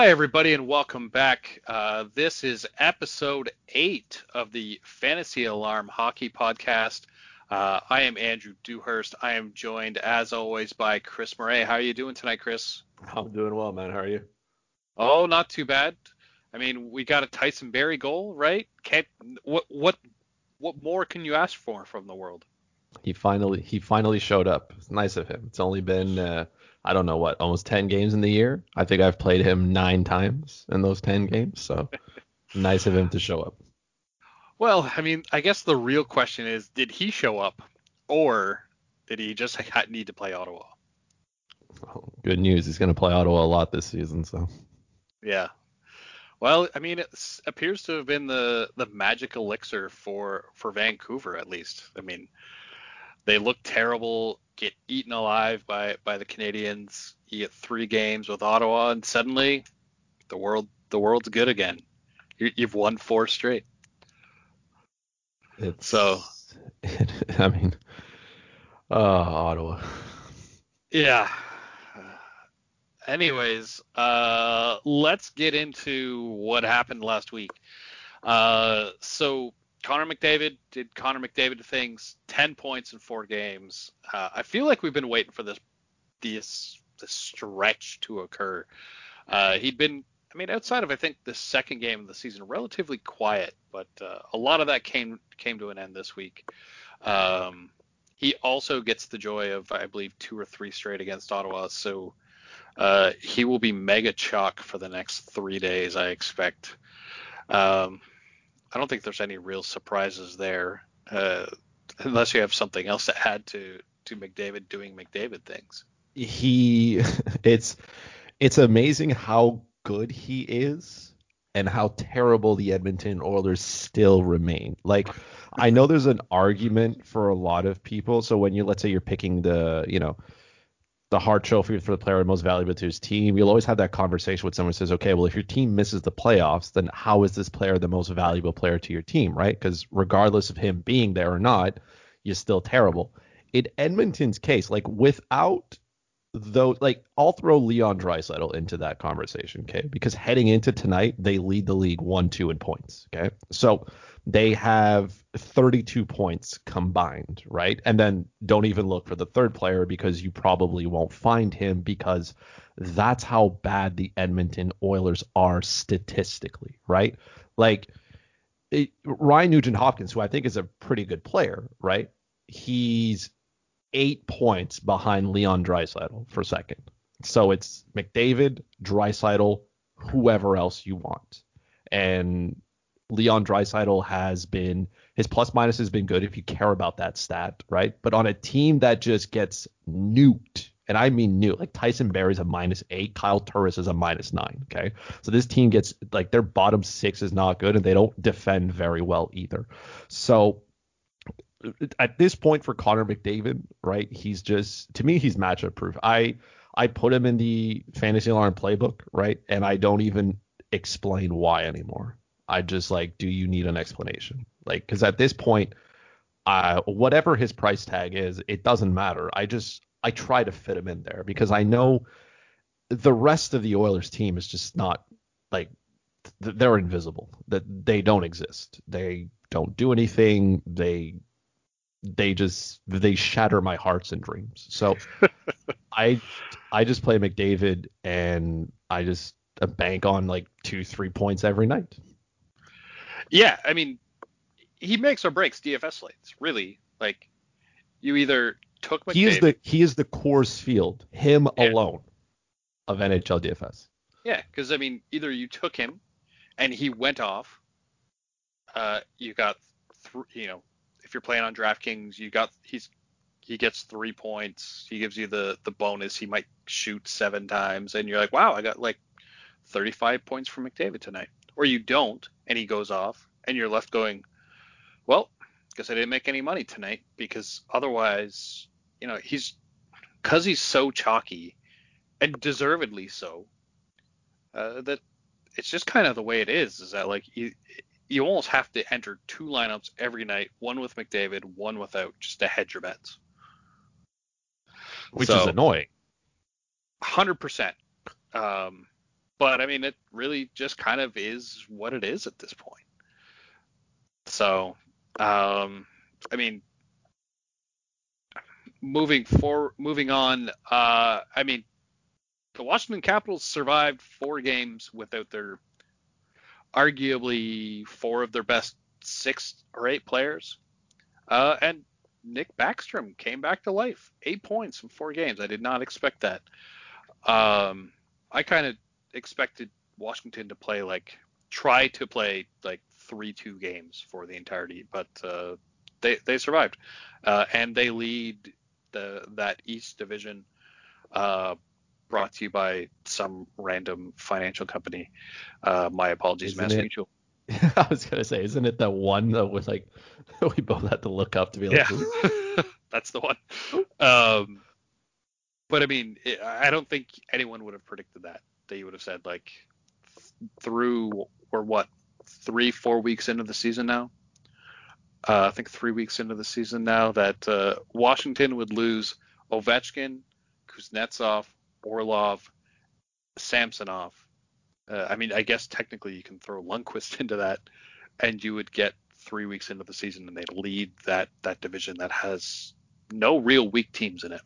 Hi, everybody, and welcome back. Uh, this is episode eight of the Fantasy Alarm Hockey Podcast. Uh, I am Andrew Dewhurst. I am joined, as always, by Chris Murray. How are you doing tonight, Chris? I'm doing well, man. How are you? Oh, not too bad. I mean, we got a Tyson Barrie goal, right? Can't what what what more can you ask for from the world? He finally he finally showed up. It's nice of him. It's only been uh, I don't know what, almost 10 games in the year. I think I've played him nine times in those 10 games. So nice of him to show up. Well, I mean, I guess the real question is, did he show up, or did he just need to play Ottawa? Good news. He's going to play Ottawa a lot this season. So. Yeah. Well, I mean, it appears to have been the the magic elixir for for Vancouver at least. I mean, they look terrible get eaten alive by by the Canadiens. You get three games with Ottawa, and suddenly the world the world's good again. You, have won four straight. It's, so, it, I mean, uh, Ottawa. Yeah. Anyways, uh, let's get into what happened last week. Uh, so Connor McDavid did Connor McDavid things. Ten points in four games. Uh, I feel like we've been waiting for this this this stretch to occur. Uh, he'd been, I mean, outside of I think the second game of the season, relatively quiet, but uh, a lot of that came came to an end this week. Um, he also gets the joy of, I believe, two or three straight against Ottawa, so uh, he will be mega chalk for the next three days, I expect. Um, I don't think there's any real surprises there, uh, unless you have something else to add to to McDavid doing McDavid things. He, it's it's amazing how good he is and how terrible the Edmonton Oilers still remain. Like I know there's an argument for a lot of people. So when you let's say you're picking the, you know, the Hart Trophy for the player most valuable to his team, you'll always have that conversation with someone who says, okay, well, if your team misses the playoffs, then how is this player the most valuable player to your team, right? Because regardless of him being there or not, you're still terrible. In Edmonton's case, like without though like I'll throw Leon Draisaitl into that conversation, okay? Because heading into tonight, they lead the league one, two in points. Okay. So they have 32 points combined, right? And then don't even look for the third player because you probably won't find him because that's how bad the Edmonton Oilers are statistically, right? Like it, Ryan Nugent Hopkins, who I think is a pretty good player, right? He's eight points behind Leon Draisaitl for second. So it's McDavid, Draisaitl, whoever else you want. And Leon Draisaitl has been his plus minus has been good if you care about that stat, right? But on a team that just gets nuked, and I mean nuked, like Tyson Barrie's a minus eight, Kyle Turris is a minus nine. Okay, so this team gets like their bottom six is not good, and they don't defend very well either. So at this point for Connor McDavid, right? He's just to me he's matchup proof. I I put him in the fantasy alarm playbook, right? And I don't even explain why anymore. I just like, do you need an explanation? Like, because at this point, uh, whatever his price tag is, it doesn't matter. I just I try to fit him in there because I know the rest of the Oilers team is just not like they're invisible. That they don't exist. They don't do anything. They they just they shatter my hearts and dreams. So I I just play McDavid and I just bank on like two three points every night. Yeah, I mean, he makes or breaks DFS slates. Really, like you either took McDavid. He is the he is the Coors Field, him yeah. alone, of NHL DFS. Yeah, because I mean, either you took him, and he went off. Uh, you got, th- you know, if you're playing on DraftKings, you got he's he gets three points. He gives you the the bonus. He might shoot seven times, and you're like, wow, I got like 35 points from McDavid tonight or you don't, and he goes off, and you're left going, well, guess I didn't make any money tonight because otherwise, you know, he's because he's so chalky, and deservedly so, uh, that it's just kind of the way it is. Is that like you you almost have to enter two lineups every night, one with McDavid, one without, just to hedge your bets. Which so, is annoying. Hundred percent. But I mean, it really just kind of is what it is at this point. So, um, I mean, moving for moving on, uh, I mean, the Washington Capitals survived four games without their arguably four of their best six or eight players, uh, and Nick Backstrom came back to life. Eight points in four games. I did not expect that. Um, I kind of expected Washington to play like try to play like three two games for the entirety, but uh, they they survived, uh, and they lead the that East Division. Uh, brought to you by some random financial company. Uh, my apologies, Mass Mutual. I was gonna say, isn't it the one that was like we both had to look up to be like, Yeah, that's the one. Um, but I mean, it, I don't think anyone would have predicted that. They would have said like th- through or what three, four weeks into the season now. Uh, I think three weeks into the season now that uh, Washington would lose Ovechkin, Kuznetsov, Orlov, Samsonov. Uh, I mean, I guess technically you can throw Lundqvist into that, and you would get three weeks into the season and they'd lead that that division that has no real weak teams in it.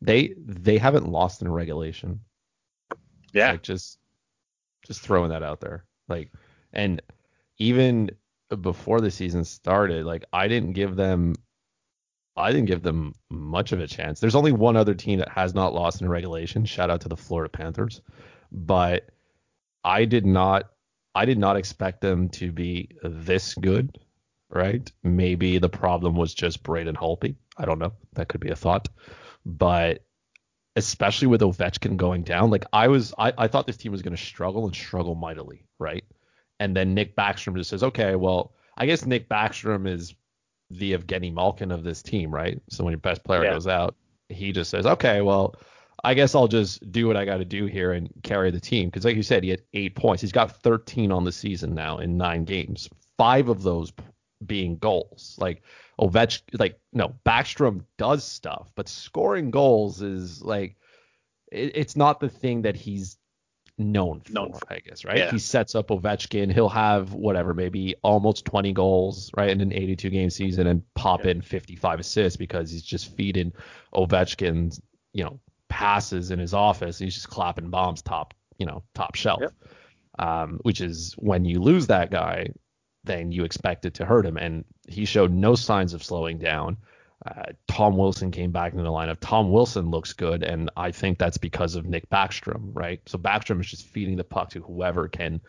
they they haven't lost in regulation. Yeah, Like just just throwing that out there. Like and even before the season started, like I didn't give them I didn't give them much of a chance. There's only one other team that has not lost in regulation. Shout out to the Florida Panthers. But I did not I did not expect them to be this good, right? Maybe the problem was just Braden Holtby. I don't know. That could be a thought. But especially with Ovechkin going down, like I was I, I thought this team was going to struggle and struggle mightily, right? And then Nick Backstrom just says, okay, well, I guess Nick Backstrom is the Evgeny Malkin of this team, right? So when your best player Yeah. goes out, he just says, okay, well, I guess I'll just do what I got to do here and carry the team. Because like you said, he had eight points. He's got 13 on the season now in nine games, five of those being goals. Like Ovechkin, like no, Backstrom does stuff, but scoring goals is like it, it's not the thing that he's known for, Known for. I guess, right? Yeah. He sets up Ovechkin. He'll have whatever, maybe almost 20 goals, right, in an 82 game season and pop Yeah. in 55 assists because he's just feeding Ovechkin's, you know, passes in his office. He's just clapping bombs top, you know, top shelf. Um, which is when you lose that guy, then you expect it to hurt him. And he showed no signs of slowing down. Uh, Tom Wilson came back into the lineup. Tom Wilson looks good, and I think that's because of Nick Backstrom, right? So Backstrom is just feeding the puck to whoever can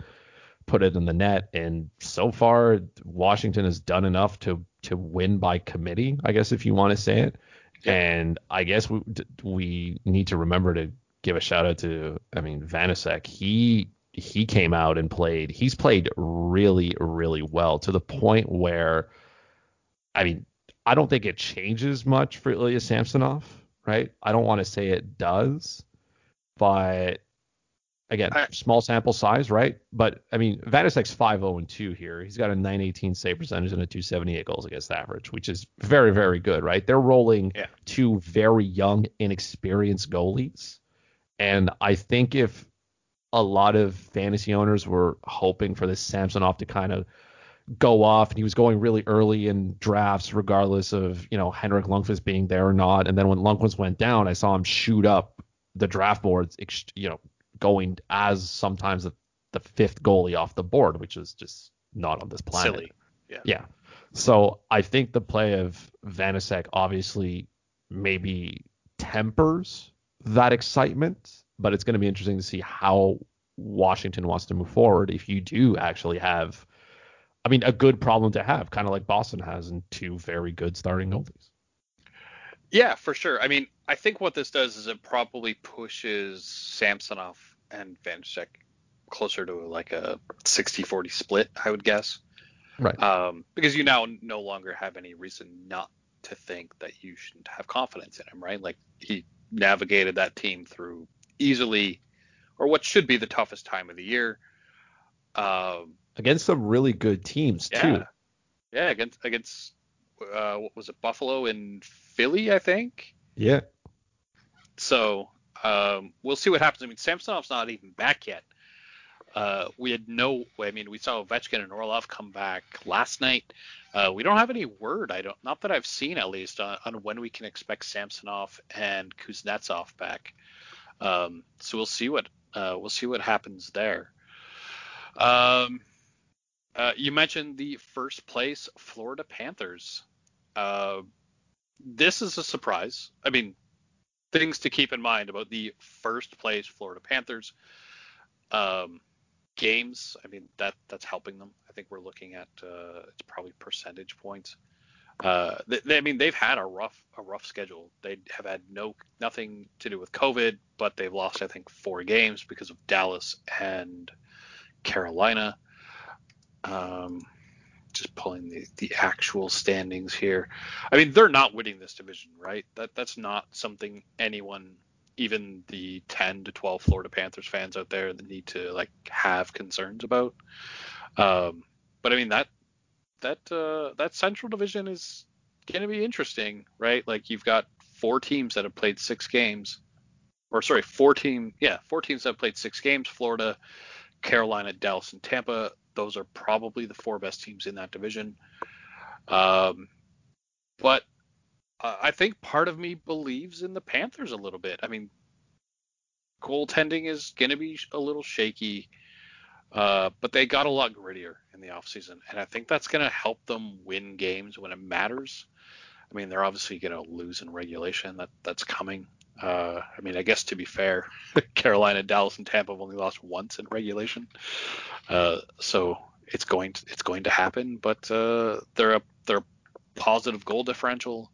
put it in the net. And so far, Washington has done enough to to win by committee, I guess if you want to say it. Yeah. And I guess we we need to remember to give a shout out to, I mean, Vanecek. He he came out and played. He's played really really well to the point where, I mean, I don't think it changes much for Ilya Samsonov, right? I don't want to say it does, but again, I- small sample size, right? But I mean, Vanecek's 5-0 and 2 here. He's got a 918 save percentage and a 278 goals against average, which is very, very good, right? They're rolling Yeah. two very young, inexperienced goalies. And I think if a lot of fantasy owners were hoping for this Samsonov to kind of go off and he was going really early in drafts regardless of you know Henrik Lundqvist being there or not and then when Lundqvist went down I saw him shoot up the draft boards you know going as sometimes the, the fifth goalie off the board which is just not on this planet silly. Yeah. yeah so I think the play of Vanecek obviously maybe tempers that excitement but it's going to be interesting to see how Washington wants to move forward if you do actually have I mean, a good problem to have, kind of like Boston has, and two very good starting goalies. Yeah, for sure. I mean, I think what this does is it probably pushes Samsonov and Vanecek closer to like a 60-40 split, I would guess. Right. Um, because you now no longer have any reason not to think that you shouldn't have confidence in him, right? Like he navigated that team through easily, or what should be the toughest time of the year. Um, Against some really good teams yeah, too. yeah, against against uh, what was it, Buffalo and Philly, I think. Yeah. So Um, we'll see what happens. I mean, Samsonov's not even back yet. Uh, we had no. I mean, we saw Ovechkin and Orlov come back last night. Uh, we don't have any word. I don't. Not that I've seen at least on, on when we can expect Samsonov and Kuznetsov back. Um, so we'll see what uh, we'll see what happens there. Um, uh, you mentioned the first place Florida Panthers. Uh, this is a surprise. I mean, things to keep in mind about the first place Florida Panthers. Um, games, I mean that that's helping them. I think we're looking at uh, it's probably percentage points. Uh, they, I mean they've had a rough a rough schedule. They have had no nothing to do with COVID, but they've lost I think four games because of Dallas and Carolina. Um, just pulling the, the actual standings here. I mean, they're not winning this division, right? That that's not something anyone, even the 10 to 12 Florida Panthers fans out there, that need to like have concerns about. Um, but I mean that that uh, that Central Division is going to be interesting, right? Like you've got four teams that have played six games, or sorry, four team, yeah, four teams that have played six games. Florida, Carolina, Dallas, and Tampa those are probably the four best teams in that division. Um, but uh, I think part of me believes in the Panthers a little bit. I mean, goaltending is going to be a little shaky, uh, but they got a lot grittier in the offseason, and I think that's going to help them win games when it matters. I mean, they're obviously going to lose in regulation. That that's coming. Uh, I mean, I guess to be fair, Carolina, Dallas, and Tampa have only lost once in regulation, uh, so it's going to it's going to happen. But uh, they're a they're positive goal differential.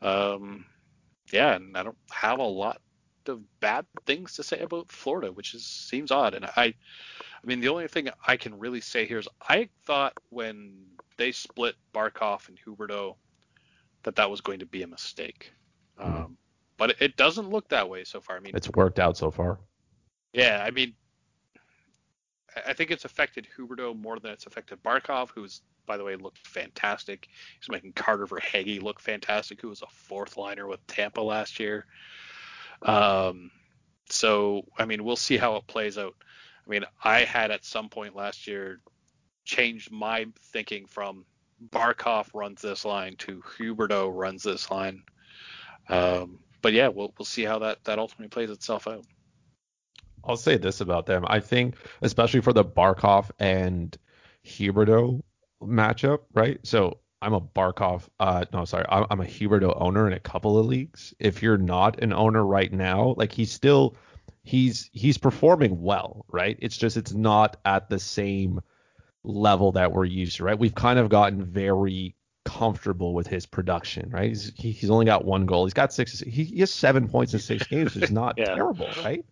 Um, yeah, and I don't have a lot of bad things to say about Florida, which is seems odd. And I, I mean, the only thing I can really say here is I thought when they split Barkov and Huberdeau that that was going to be a mistake. Um, but it doesn't look that way so far. I mean, it's worked out so far. Yeah, I mean, I think it's affected Huberdeau more than it's affected Barkov, who's by the way looked fantastic. He's making Carter Verhaeghe look fantastic, who was a fourth liner with Tampa last year. Um, so I mean, we'll see how it plays out. I mean, I had at some point last year changed my thinking from Barkov runs this line to Huberdeau runs this line. Um, but yeah, we'll we'll see how that that ultimately plays itself out. I'll say this about them. I think, especially for the Barkov and Huberdeau matchup, right? So I'm a Barkov, uh, no, sorry, I'm a Huberdeau owner in a couple of leagues. If you're not an owner right now, like he's still, he's he's performing well, right? It's just it's not at the same level that we're used to, right? We've kind of gotten very comfortable with his production, right? He's, he's only got one goal. He's got six. He, he has seven points in six games, which is not yeah. terrible, right?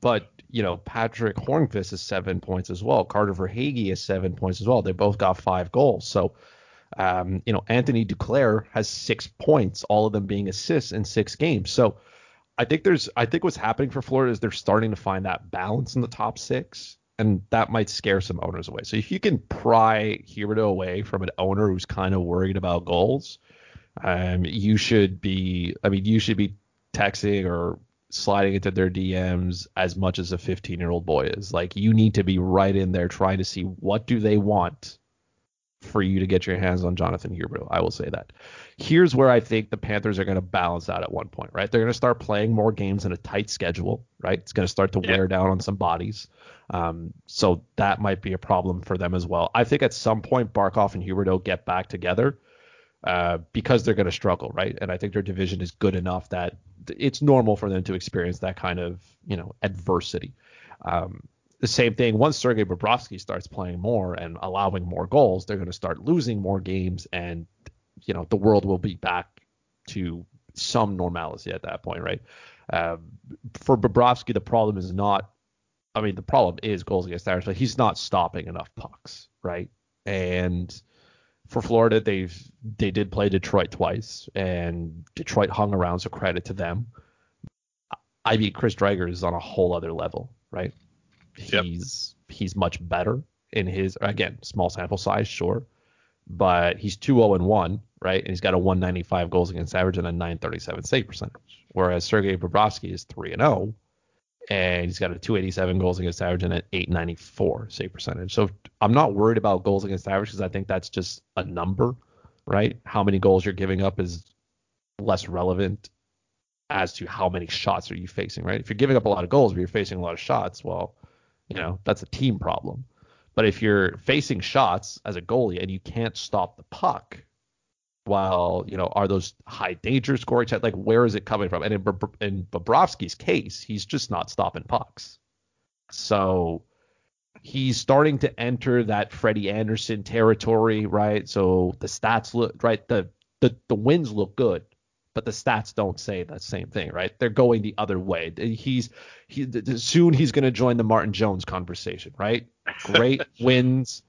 But you know, Patrick Hornqvist has seven points as well. Carter Verhaeghe has seven points as well. They both got five goals. So, um, you know, Anthony Duclair has six points, all of them being assists in six games. So, I think there's, I think what's happening for Florida is they're starting to find that balance in the top six, and that might scare some owners away. So if you can pry Huberdeau away from an owner who's kind of worried about goals, um, you should be, I mean, you should be texting or sliding into their DMs as much as a 15 year old boy is. Like you need to be right in there trying to see what do they want for you to get your hands on Jonathan Huberdeau. I will say that. Here's where I think the Panthers are going to balance out at one point, right? They're going to start playing more games in a tight schedule, right? It's going to start to yeah. wear down on some bodies. Um, so that might be a problem for them as well. I think at some point Barkov and Huberdeau get back together uh, because they're going to struggle, right? And I think their division is good enough that it's normal for them to experience that kind of you know adversity. Um, the same thing once Sergei Bobrovsky starts playing more and allowing more goals, they're going to start losing more games, and you know the world will be back to some normalcy at that point, right? Um, for Bobrovsky, the problem is not. I mean, the problem is goals against average, but he's not stopping enough pucks, right? And for Florida, they've they did play Detroit twice, and Detroit hung around, so credit to them. I mean, Chris Driedger is on a whole other level, right? Yep. He's he's much better in his again small sample size, sure, but he's two zero oh and one right? And he's got a 195 goals against average and a 937 save percentage. Whereas Sergei Bobrovsky is 3 and 0 and he's got a 287 goals against average and an 894 save percentage. So I'm not worried about goals against average because I think that's just a number, right? How many goals you're giving up is less relevant as to how many shots are you facing, right? If you're giving up a lot of goals but you're facing a lot of shots, well, you know, that's a team problem. But if you're facing shots as a goalie and you can't stop the puck, while you know are those high danger scoring like where is it coming from? And in, in Bobrovsky's case, he's just not stopping pucks. So he's starting to enter that Freddie Andersen territory, right? So the stats look right, the the the wins look good, but the stats don't say that same thing, right? They're going the other way. He's he soon he's going to join the Martin Jones conversation, right? Great wins,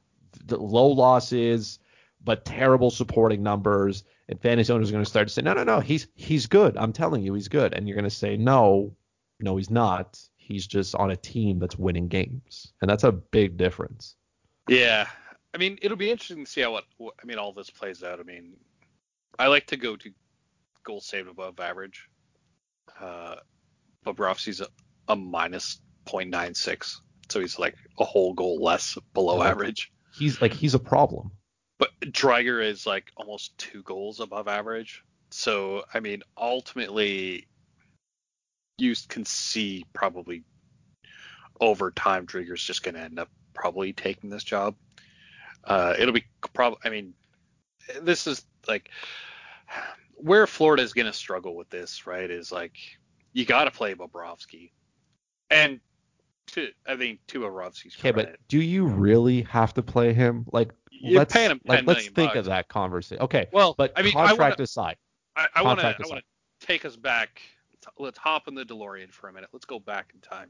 low losses, but terrible supporting numbers. And fantasy owners are going to start to say, no, no, no, he's he's good. I'm telling you, he's good. And you're going to say, no, no, he's not. He's just on a team that's winning games, and that's a big difference. Yeah, I mean, it'll be interesting to see how what, what I mean all this plays out. I mean, I like to go to goal saved above average. Uh, Bobrovsky's a, a minus 0.96, so he's like a whole goal less below average. He's like he's a problem. But Driedger is like almost two goals above average. So I mean, ultimately, you can see probably over time Driedger's just going to end up probably taking this job. Uh, it'll be probably. I mean, this is like where Florida is going to struggle with this, right? Is like you got to play Bobrovsky, and to I think to Bobrovsky's okay, but do you really have to play him? Like, You're let's like, let's think bucks. of that conversation. Okay, well, but I mean, contract I wanna, aside, I want to I want to take us back. Let's hop in the DeLorean for a minute. Let's go back in time.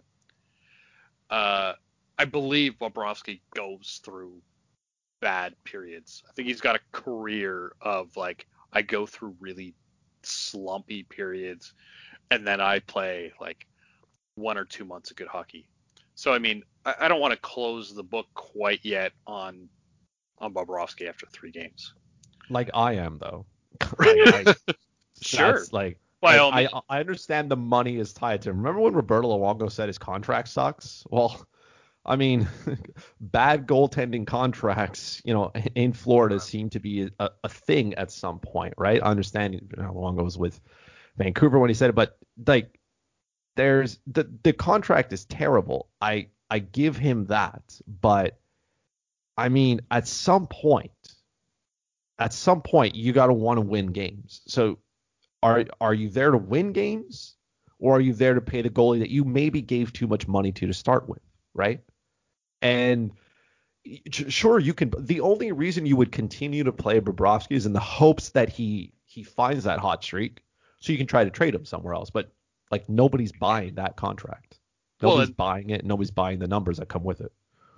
Uh, I believe Bobrovsky goes through bad periods. I think he's got a career of like I go through really slumpy periods, and then I play like one or two months of good hockey. So I mean, I, I don't want to close the book quite yet on on Bobrovsky after three games. Like I am though. like, sure. like I, I, I understand the money is tied to him. Remember when Roberto Luongo said his contract sucks? Well, I mean, bad goaltending contracts, you know, in Florida seem to be a, a thing at some point, right? I understand how long it was with Vancouver when he said it, but like, there's the the contract is terrible. I I give him that, but I mean, at some point, at some point, you got to want to win games. So, are are you there to win games, or are you there to pay the goalie that you maybe gave too much money to to start with, right? And sure, you can. The only reason you would continue to play Bobrovsky is in the hopes that he he finds that hot streak, so you can try to trade him somewhere else. But like nobody's buying that contract. Nobody's well, and, buying it. Nobody's buying the numbers that come with it.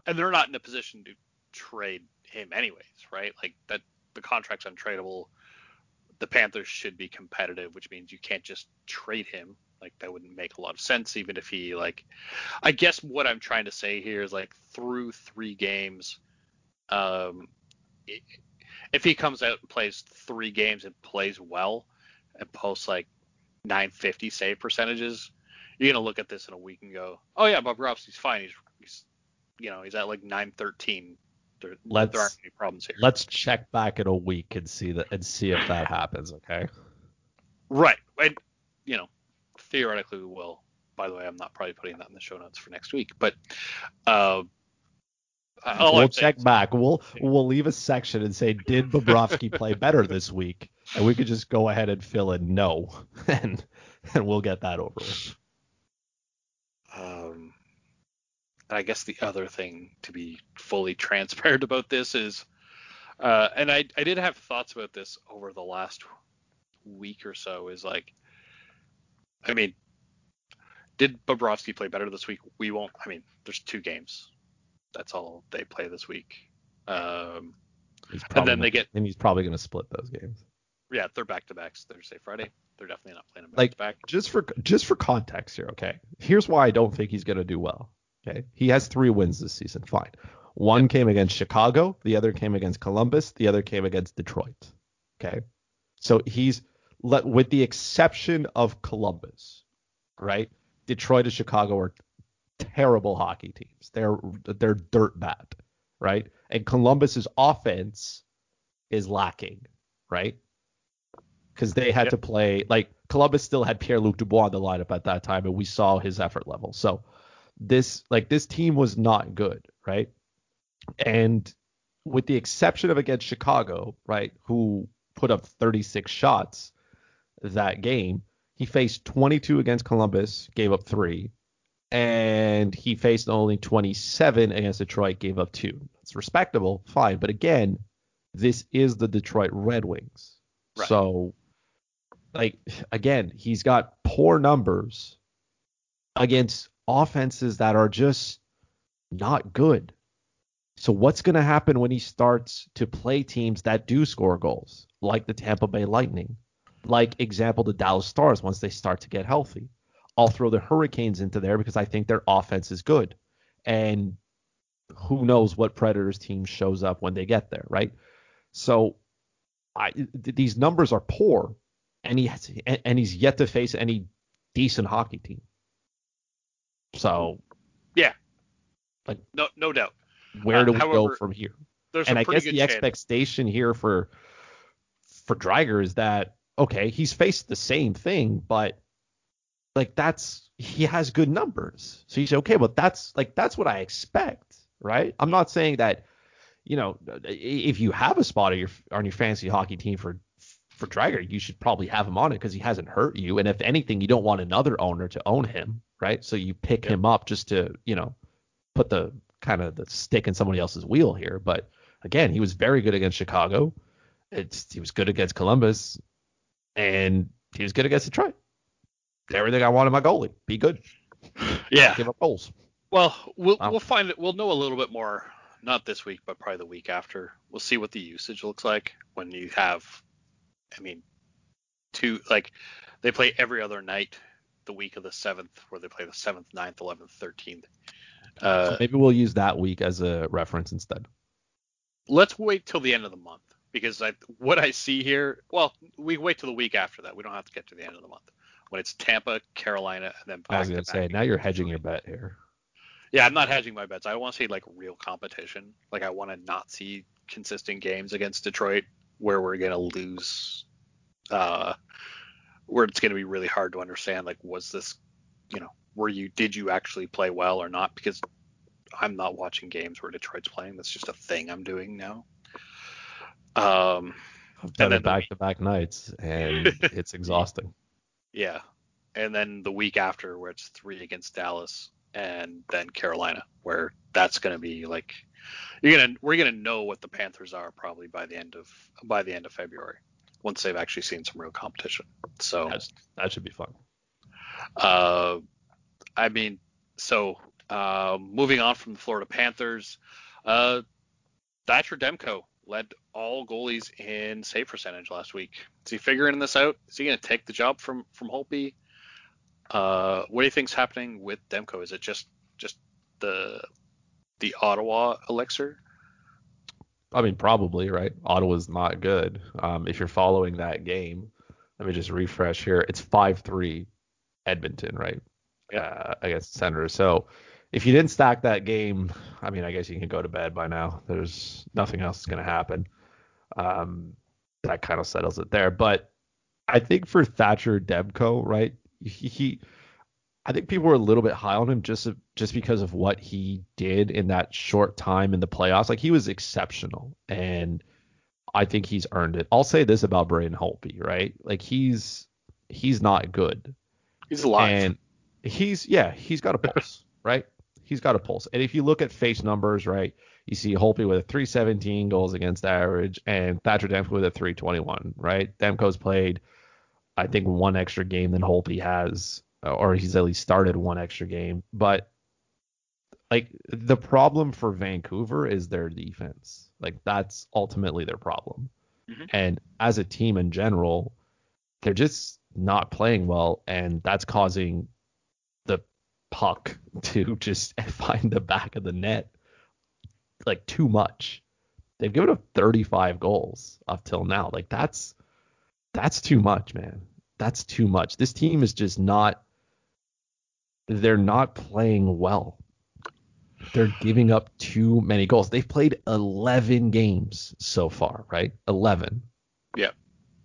And they're not in a position to trade him anyways, right? Like that the contract's untradeable. The Panthers should be competitive, which means you can't just trade him. Like that wouldn't make a lot of sense, even if he like. I guess what I'm trying to say here is like through three games, um, if he comes out and plays three games and plays well and posts like 950 save percentages, you're gonna look at this in a week and go, oh yeah, Bobrovsky's fine. He's, he's you know he's at like 913. There, let's, there aren't any problems here. Let's check back in a week and see that and see if that happens. Okay. Right. And you know, theoretically we will. By the way, I'm not probably putting that in the show notes for next week, but uh, we'll check back. We'll we'll leave a section and say, did Bobrovsky play better this week? And we could just go ahead and fill in no, and and we'll get that over with. Um, I guess the other thing to be fully transparent about this is, uh, and I I did have thoughts about this over the last week or so. Is like, I mean, did Bobrovsky play better this week? We won't. I mean, there's two games. That's all they play this week. Um, and then they get. And he's probably going to split those games. Yeah, they're back to backs Thursday, Friday. They're definitely not playing them back to back. Just for just for context here, okay. Here's why I don't think he's going to do well. Okay, he has three wins this season. Fine. One came against Chicago. The other came against Columbus. The other came against Detroit. Okay. So he's let with the exception of Columbus, right? Detroit and Chicago are terrible hockey teams. They're they're dirt bad, right? And Columbus's offense is lacking, right? Because they had Yep. to play like Columbus still had Pierre Luc Dubois in the lineup at that time, and we saw his effort level. So this like this team was not good, right? And with the exception of against Chicago, right, who put up 36 shots that game, he faced 22 against Columbus, gave up three, and he faced only 27 against Detroit, gave up two. It's respectable, fine, but again, this is the Detroit Red Wings, Right. so like again, he's got poor numbers against offenses that are just not good. So what's going to happen when he starts to play teams that do score goals, like the Tampa Bay Lightning, like example the Dallas Stars once they start to get healthy? I'll throw the Hurricanes into there because I think their offense is good. And who knows what Predators team shows up when they get there, right? So I th- these numbers are poor and he has, and he's yet to face any decent hockey team. So Yeah. like No, no doubt. where Uh, do we go from here? There's and a I guess good the chance. expectation here for for Driedger is that okay, he's faced the same thing, but like that's he has good numbers. So you say, okay, well that's like that's what I expect, right? I'm not saying that, you know, if you have a spot on your on your fantasy hockey team for for Driedger, you should probably have him on it because he hasn't hurt you. And if anything, you don't want another owner to own him, right? So you pick Yep. him up just to, you know, put the kind of the stick in somebody else's wheel here. But again, he was very good against Chicago. It's he was good against Columbus, and he was good against Detroit. Everything I want in my goalie, be good, Yeah. give up goals. Well, we'll Wow. we'll find it. We'll know a little bit more. Not this week, but probably the week after. We'll see what the usage looks like when you have. I mean, two like they play every other night. The week of the seventh, where they play the seventh, 9th, 11th, thirteenth. Uh, So maybe we'll use that week as a reference instead. let's wait till the end of the month because I, what I see here, well, we wait till the week after that. We don't have to get to the end of the month when it's Tampa, Carolina, and then back I was gonna say now you're hedging your bet here. Yeah, I'm not hedging my bets. I want to see like real competition. Like I want to not see consistent games against Detroit where we're gonna lose, uh, where it's gonna be really hard to understand. Like, was this, you know, were you did you actually play well or not? Because I'm not watching games where Detroit's playing. That's just a thing I'm doing now. Um, I've And done then it back to back nights, and it's exhausting. yeah, and then the week after where it's three against Dallas and then Carolina, where that's gonna be like you're gonna we're gonna know what the Panthers are probably by the end of by the end of February once they've actually seen some real competition. So That's, that should be fun. uh, I mean, so uh, moving on from the Florida Panthers, uh, Thatcher Demko led all goalies in save percentage last week. Is he figuring this out? Is he going to take the job from from Holtby? Uh, what do you think's happening with Demko? Is it just just the the Ottawa elixir? I mean, probably right. Ottawa's not good. Um, if you're following that game, let me just refresh here. It's five three, Edmonton, right? Yeah, Uh, against Senators. So if you didn't stack that game, I mean, I guess you can go to bed by now. There's nothing else that's going to happen. Um, that kind of settles it there. But I think for Thatcher Demko, right? He, he I think people were a little bit high on him just just because of what he did in that short time in the playoffs. Like he was exceptional, and I think he's earned it. I'll say this about Braden Holtby, right? Like he's he's not good, He's alive. and he's yeah he's got a pulse, right? He's got a pulse, and if you look at face numbers, right, you see Holtby with a 317 goals against average, and Thatcher Demko with a 321, right? Demko's played, I think, one extra game than Holtby has or he's at least started one extra game. But like the problem for Vancouver is their defense. Like that's ultimately their problem. Mhm. And as a team in general, they're just not playing well, and that's causing puck to just find the back of the net like too much. They've given up 35 goals up till now. Like that's that's too much, man. That's too much. This team is just not they're not playing well. They're giving up too many goals. They've played 11 games so far, right? 11. Yeah.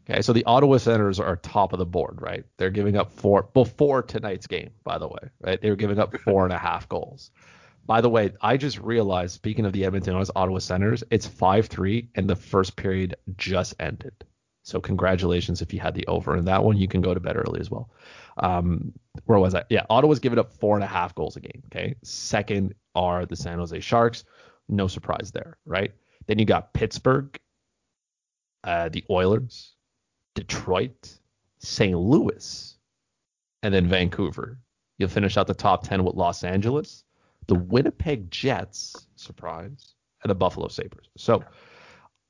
Okay, so the Ottawa Senators are top of the board, right? They're giving up four before tonight's game, by the way, right? They were giving up four and a half goals. By the way, I just realized, speaking of the Edmonton Oilers, Ottawa Senators, it's 5 3, and the first period just ended. So, congratulations if you had the over in that one. You can go to bed early as well. Um, where was I? Yeah, Ottawa's giving up four and a half goals a game. Okay. Second are the San Jose Sharks. No surprise there, right? Then you got Pittsburgh, uh, the Oilers, Detroit, St. Louis, and then Vancouver. You'll finish out the top 10 with Los Angeles, the Winnipeg Jets, surprise, and the Buffalo Sabres. So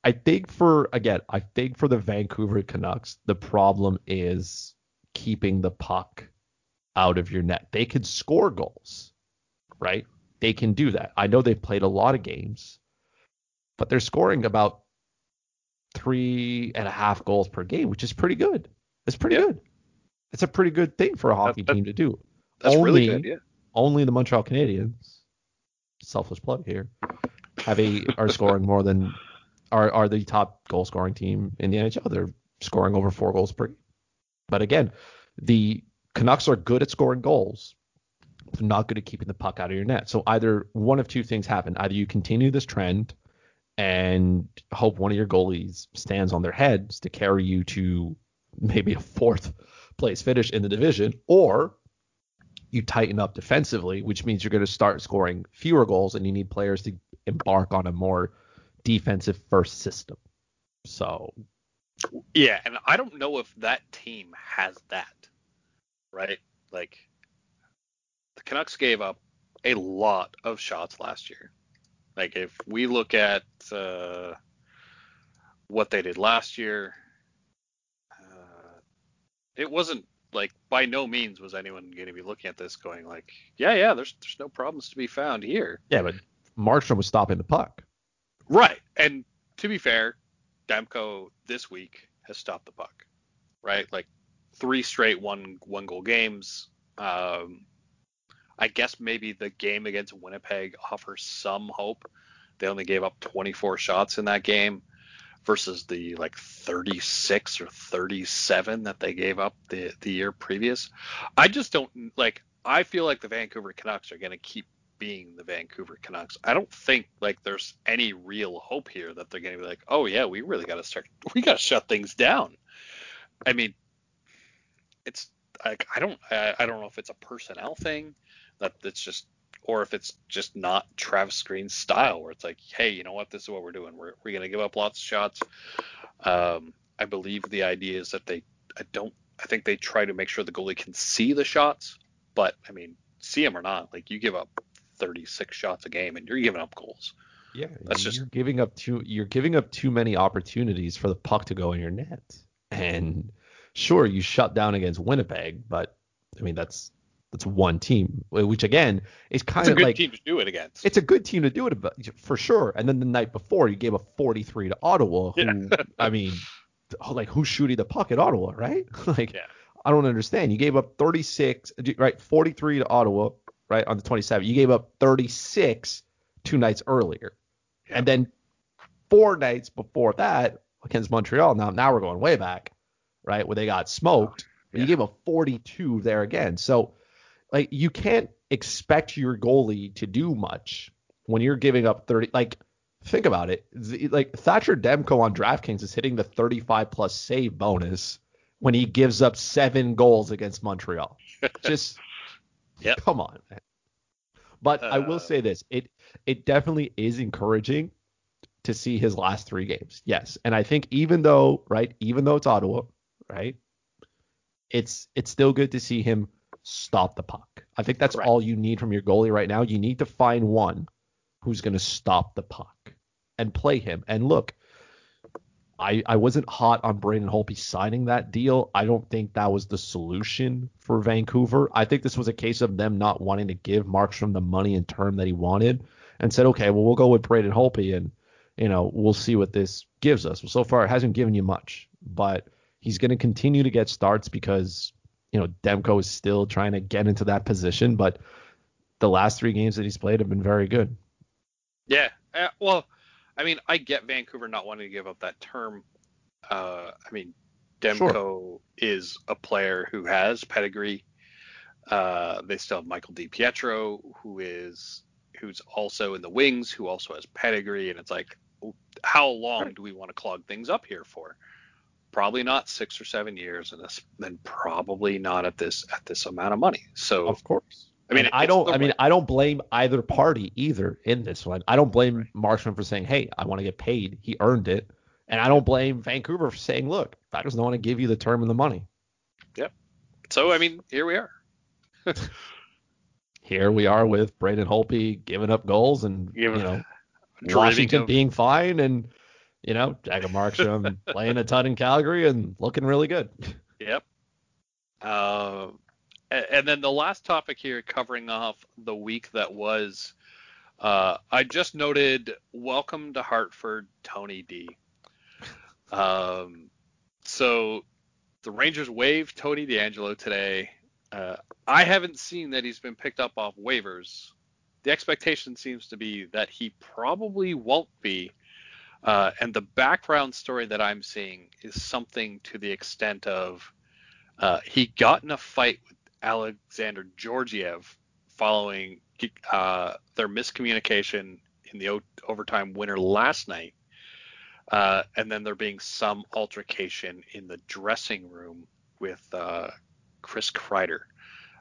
I think for, again, I think for the Vancouver Canucks, the problem is keeping the puck out of your net. They can score goals, right? They can do that. I know they've played a lot of games, but they're scoring about three and a half goals per game, which is pretty good. It's pretty good. It's a pretty good thing for a hockey that, team to do. That's only, really good, yeah. Only the Montreal Canadiens, selfless plug here, have a are scoring more than are are the top goal scoring team in the NHL. They're scoring over four goals per game. But again, the Canucks are good at scoring goals. They're not good at keeping the puck out of your net. So either one of two things happen. Either you continue this trend and hope one of your goalies stands on their heads to carry you to maybe a fourth place finish in the division, or you tighten up defensively, which means you're going to start scoring fewer goals and you need players to embark on a more defensive first system. So yeah, and I don't know if that team has that, right? Like the Canucks gave up a lot of shots last year. Like if we look at uh, what they did last year, uh, it wasn't like by no means was anyone going to be looking at this going like, yeah, yeah, there's there's no problems to be found here. Yeah, but Markstrom was stopping the puck. Right, and to be fair, Demko this week has stopped the puck, right? Like three straight one one goal games. Um, I guess maybe the game against Winnipeg offers some hope. They only gave up 24 shots in that game versus the like 36 or 37 that they gave up the the year previous. I just don't like I feel like the Vancouver Canucks are going to keep being the Vancouver Canucks. I don't think like there's any real hope here that they're going to be like, "Oh yeah, we really got to start we got to shut things down." I mean, it's like I don't I, I don't know if it's a personnel thing that that's just or if it's just not Travis Green's style where it's like, "Hey, you know what? This is what we're doing. We're we're going to give up lots of shots." Um, I believe the idea is that they I don't I think they try to make sure the goalie can see the shots, but I mean, see them or not, like you give up 36 shots a game and you're giving up goals. Yeah, that's just you're giving up too you're giving up too many opportunities for the puck to go in your net. And sure, you shut down against Winnipeg, but I mean that's that's one team, which again is kind of like a good team to do it against. It's a good team to do it for sure. And then the night before, you gave a 43 to Ottawa. Who, yeah. I mean, oh, like who's shooting the puck at Ottawa, right? like, yeah. I don't understand. You gave up 36, right? 43 to Ottawa, right on the 27th. You gave up 36 two nights earlier, yeah. and then four nights before that against Montreal. Now, now we're going way back, right? Where they got smoked. Oh, yeah. You gave up 42 there again. So, like, you can't expect your goalie to do much when you're giving up 30. Like, think about it. Like Thatcher Demko on DraftKings is hitting the 35 plus save bonus when he gives up seven goals against Montreal. Just Yep. Come on. Man. But uh, I will uh. say this: it it definitely is encouraging to see his last three games. Yes, and I think even though right, even though it's Ottawa, right, it's it's still good to see him stop the puck. I think that's all you need from your goalie right now. You need to find one who's going to stop the puck and play him. And look, I, I wasn't hot on Braden Holtby signing that deal. I don't think that was the solution for Vancouver. I think this was a case of them not wanting to give Markstrom the money and term that he wanted and said, okay, well, we'll go with Braden Holtby And, you know, we'll see what this gives us. Well, so far it hasn't given you much, but he's going to continue to get starts because you know Demko is still trying to get into that position, but the last three games that he's played have been very good. Yeah, uh, well, I mean, I get Vancouver not wanting to give up that term. Uh, I mean, Demko sure. is a player who has pedigree. Uh, they still have Michael DiPietro, who is who's also in the wings, who also has pedigree, and it's like, how long do we want to clog things up here for? Probably not six or seven years, and then probably not at this at this amount of money. So of course, I mean, I don't. I mean, I don't blame either party either in this one. I don't blame right. Markstrom for saying, "Hey, I want to get paid. He earned it," and I don't blame Vancouver for saying, "Look, I just don't want to give you the term and the money." Yep. So I mean, here we are. here we are with Braden Holtby giving up goals and you know Washington being fine and you know Jacob Markstrom playing a ton in Calgary and looking really good. Yep. Uh, and then the last topic here, covering off the week that was, uh, I just noted welcome to Hartford, Tony D. Um, so the Rangers waived Tony DeAngelo today. Uh, I haven't seen that he's been picked up off waivers. The expectation seems to be that he probably won't be. Uh, and the background story that I'm seeing is something to the extent of uh, he got in a fight with Alexander Georgiev following uh, their miscommunication in the o- overtime winner last night. Uh, and then there being some altercation in the dressing room with uh, Chris Kreider.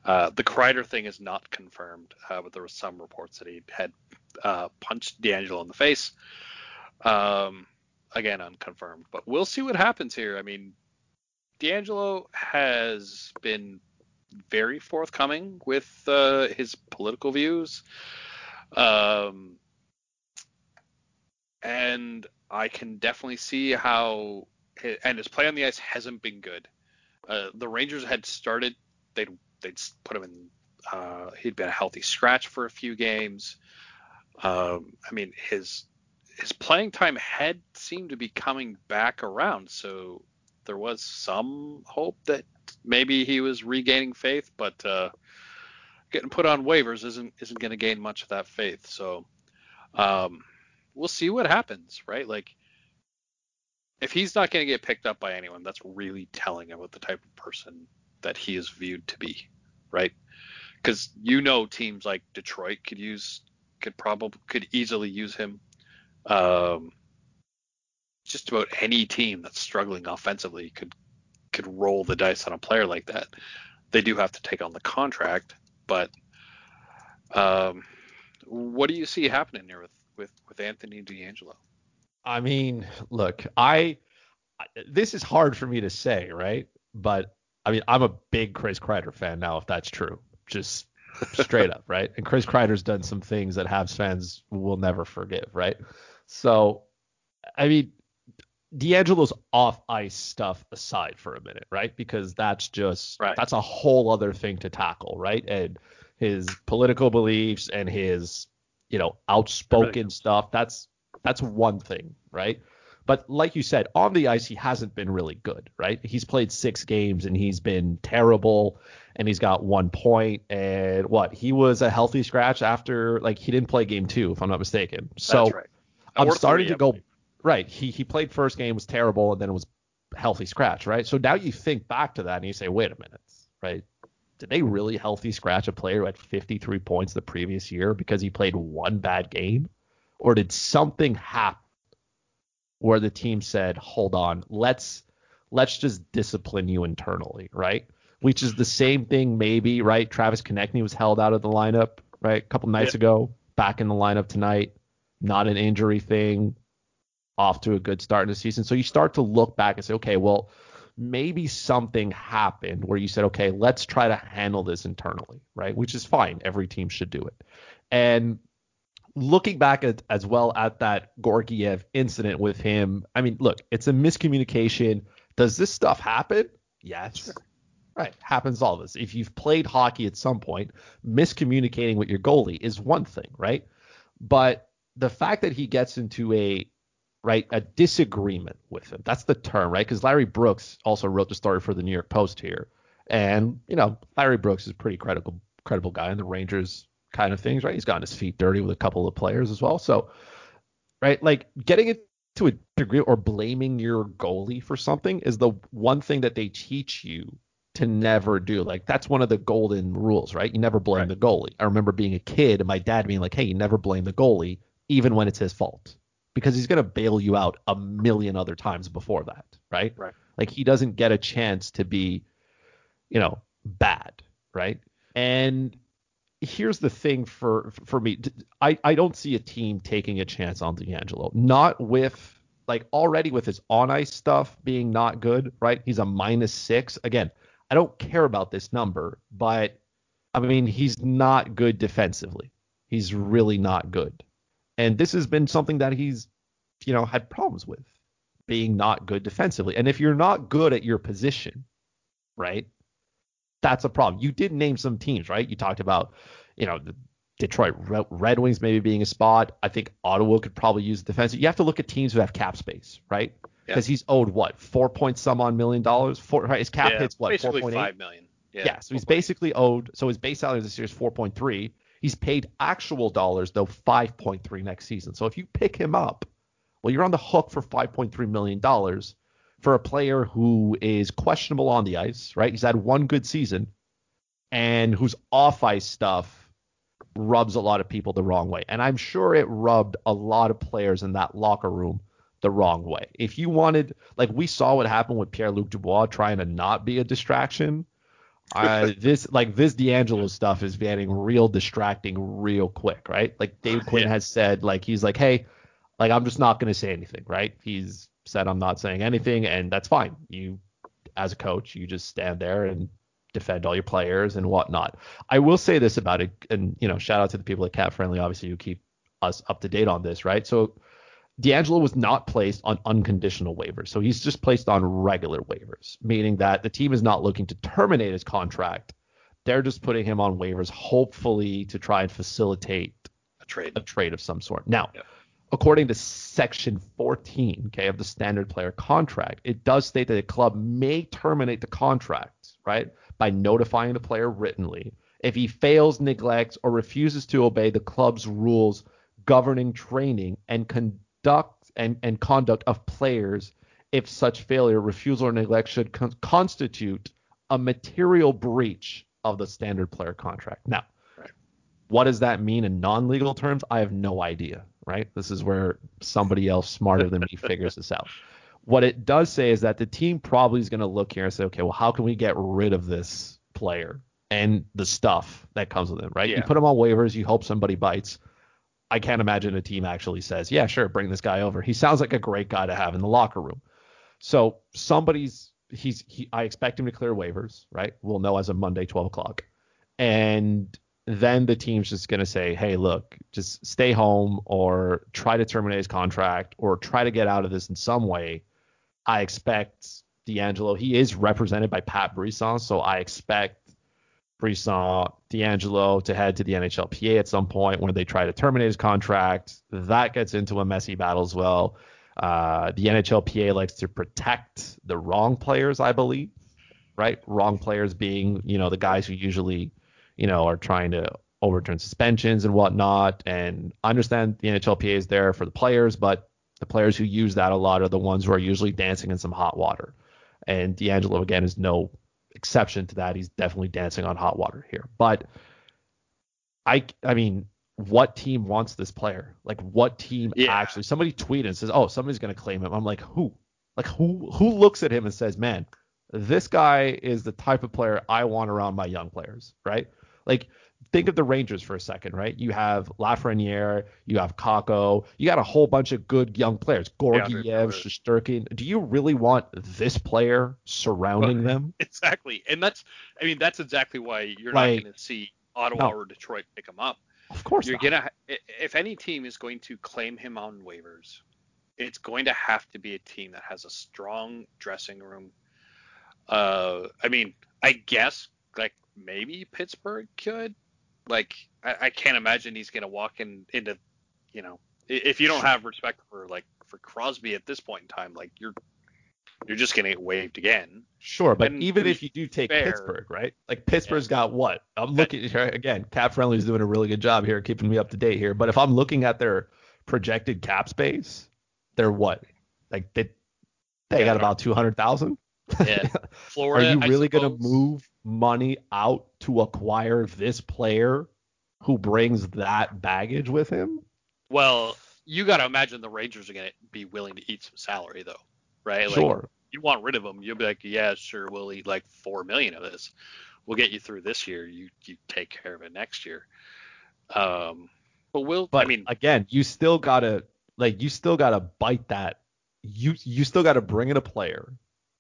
Uh, the Kreider thing is not confirmed, but there were some reports that he had punched DeAngelo in the face. Um, again, unconfirmed, but we'll see what happens here. I mean, DeAngelo has been very forthcoming with uh, his political views. Um, and I can definitely see how, and his play on the ice hasn't been good. Uh, the Rangers had started, they'd, they'd put him in, uh, he'd been a healthy scratch for a few games. Um, I mean, his, his playing time had seemed to be coming back around. So there was some hope that maybe he was regaining faith, but uh, getting put on waivers isn't isn't going to gain much of that faith. So um, we'll see what happens, right? Like if he's not going to get picked up by anyone, that's really telling about the type of person that he is viewed to be, right? Because you know teams like Detroit could use could probably could easily use him. Um, just about any team that's struggling offensively could could roll the dice on a player like that. They do have to take on the contract, but um, what do you see happening here with with with Anthony DeAngelo? I mean, look, I this is hard for me to say, right? But I mean, I'm a big Chris Kreider fan now, if that's true. Just straight up, right? And Chris Kreider's done some things that Habs fans will never forgive, right? So, I mean, DeAngelo's off ice stuff aside for a minute, right? Because that's just right. that's a whole other thing to tackle, right? And his political beliefs and his, you know, outspoken stuff, that's that's one thing, right? But like you said, on the ice he hasn't been really good, right? He's played 6 games and he's been terrible and he's got 1 point and what? He was a healthy scratch after like he didn't play game 2 if I'm not mistaken. So right. I'm starting to go Right. He he played first game was terrible and then it was healthy scratch, right? So now you think back to that and you say, wait a minute, right? Did they really healthy scratch a player who had 53 points the previous year because he played one bad game? Or did something happen where the team said, hold on, let's let's just discipline you internally, right? Which is the same thing maybe, right? Travis Konecny was held out of the lineup, right? A couple nights yeah. ago, back in the lineup tonight. Not an injury thing off to a good start in the season. So you start to look back and say, okay, well, maybe something happened where you said, okay, let's try to handle this internally, right? Which is fine. Every team should do it. And looking back at as well at that Georgiev incident with him, I mean, look, it's a miscommunication. Does this stuff happen? Yes. Sure. Right. Happens all this. If you've played hockey at some point, miscommunicating with your goalie is one thing, right? But the fact that he gets into a right? A disagreement with him. That's the term, right? Because Larry Brooks also wrote the story for the New York Post here, and you know Larry Brooks is a pretty credible credible guy in the Rangers kind of things, right? He's gotten his feet dirty with a couple of players as well, so right, like getting it to a degree or blaming your goalie for something is the one thing that they teach you to never do. Like that's one of the golden rules, right? You never blame Right. the goalie. I remember being a kid and my dad being like, "Hey, you never blame the goalie, even when it's his fault, because he's gonna bail you out a million other times before that, right? Right. Like he doesn't get a chance to be, you know, bad, right? And here's the thing for for me, I I don't see a team taking a chance on DeAngelo, not with like already with his on ice stuff being not good, right? He's a minus six. Again, I don't care about this number, but I mean, he's not good defensively. He's really not good. And this has been something that he's, you know, had problems with being not good defensively. And if you're not good at your position, right, that's a problem. You did name some teams, right? You talked about, you know, the Detroit Red Wings maybe being a spot. I think Ottawa could probably use the defensive. You have to look at teams who have cap space, right? Yeah. Because he's owed what four point some on million dollars. Four, right? His cap yeah, hits what four point eight. five million. Yeah, Yeah, so he's 4.8. basically owed. So his base salary this year is 4.3. He's paid actual dollars though 5.3 next season. So if you pick him up, well, you're on the hook for 5.3 million dollars for a player who is questionable on the ice, right? He's had one good season, and whose off ice stuff rubs a lot of people the wrong way. And I'm sure it rubbed a lot of players in that locker room the wrong way. If you wanted, like we saw what happened with Pierre Luc Dubois trying to not be a distraction. Uh, this like this DeAngelo stuff is getting real distracting real quick, right? Like Dave Quinn Yeah. has said, like he's like, hey, like I'm just not gonna say anything, right? He's said I'm not saying anything, and that's fine. You, as a coach, you just stand there and defend all your players and whatnot. I will say this about it, and you know, shout out to the people at Cap Friendly, obviously, who keep us up to date on this, right? So DeAngelo was not placed on unconditional waivers. So he's just placed on regular waivers, meaning that the team is not looking to terminate his contract. They're just putting him on waivers, hopefully to try and facilitate a trade. a trade of some sort. Now, Yep. according to section 14, okay, of the standard player contract, it does state that a club may terminate the contract, right, by notifying the player writtenly if he fails, neglects, or refuses to obey the club's rules governing training and conduct and, and conduct of players if such failure, refusal, or neglect should con- constitute a material breach of the standard player contract. Now, what does that mean in non-legal terms? I have no idea, right? This is where somebody else smarter than me figures this out. What it does say is that the team probably is going to look here and say, okay, well, how can we get rid of this player and the stuff that comes with him, right? You put him on waivers, you hope somebody bites. I can't imagine a team actually says, yeah, sure, bring this guy over. He sounds like a great guy to have in the locker room. So somebody's he's he I expect him to clear waivers, right? We'll know as of Monday, 12 o'clock. And then the team's just gonna say, hey, look, just stay home or try to terminate his contract or try to get out of this in some way. I expect DeAngelo, he is represented by Pat Brisson, so I expect Brisson, DeAngelo to head to the NHLPA at some point when they try to terminate his contract. That gets into a messy battle as well. Uh, the NHLPA likes to protect the wrong players, I believe, right? Wrong players being, you know, the guys who usually, you know, are trying to overturn suspensions and whatnot. And I understand the NHLPA is there for the players, but the players who use that a lot are the ones who are usually dancing in some hot water. And DeAngelo, again, is no exception to that. He's definitely dancing on hot water here. But I, I mean, what team wants this player? Like, what team Yeah. actually? Somebody tweeted and says, "Oh, somebody's going to claim him." I'm like, who? Like, who? Who looks at him and says, "Man, this guy is the type of player I want around my young players," right? Like, think of the Rangers for a second, right? You have Lafreniere, you have Kakko, you got a whole bunch of good young players, Georgiev, Miller. Shesterkin. Do you really want this player surrounding Well, them? Exactly, and that's I mean that's exactly why you're Like- not going to see Ottawa No. or Detroit pick him up. Of course You're not. gonna if any team is going to claim him on waivers, it's going to have to be a team that has a strong dressing room. Uh, I mean, I guess like maybe Pittsburgh could. Like, I, I can't imagine he's gonna walk in into, you know, if you don't have respect for like for Crosby at this point in time, like you're you're just gonna get waived again. Sure, but And even if you do take fair- Pittsburgh, right? Like Pittsburgh's got what? I'm looking here again. Cap Friendly's doing a really good job here, keeping me up to date here. But if I'm looking at their projected cap space, they're what? Like they they Yeah, got about two hundred thousand. Yeah. Are you really going to move money out to acquire this player who brings that baggage with him? Well, you got to imagine the Rangers are gonna be willing to eat some salary though, right? Like, Sure. you want rid of him, you'll be like, yeah, sure, we'll eat like four million of this. We'll get you through this year. You you take care of it next year. Um, but we'll. But I mean, again, you still gotta like you still gotta bite that. You you still gotta bring in a player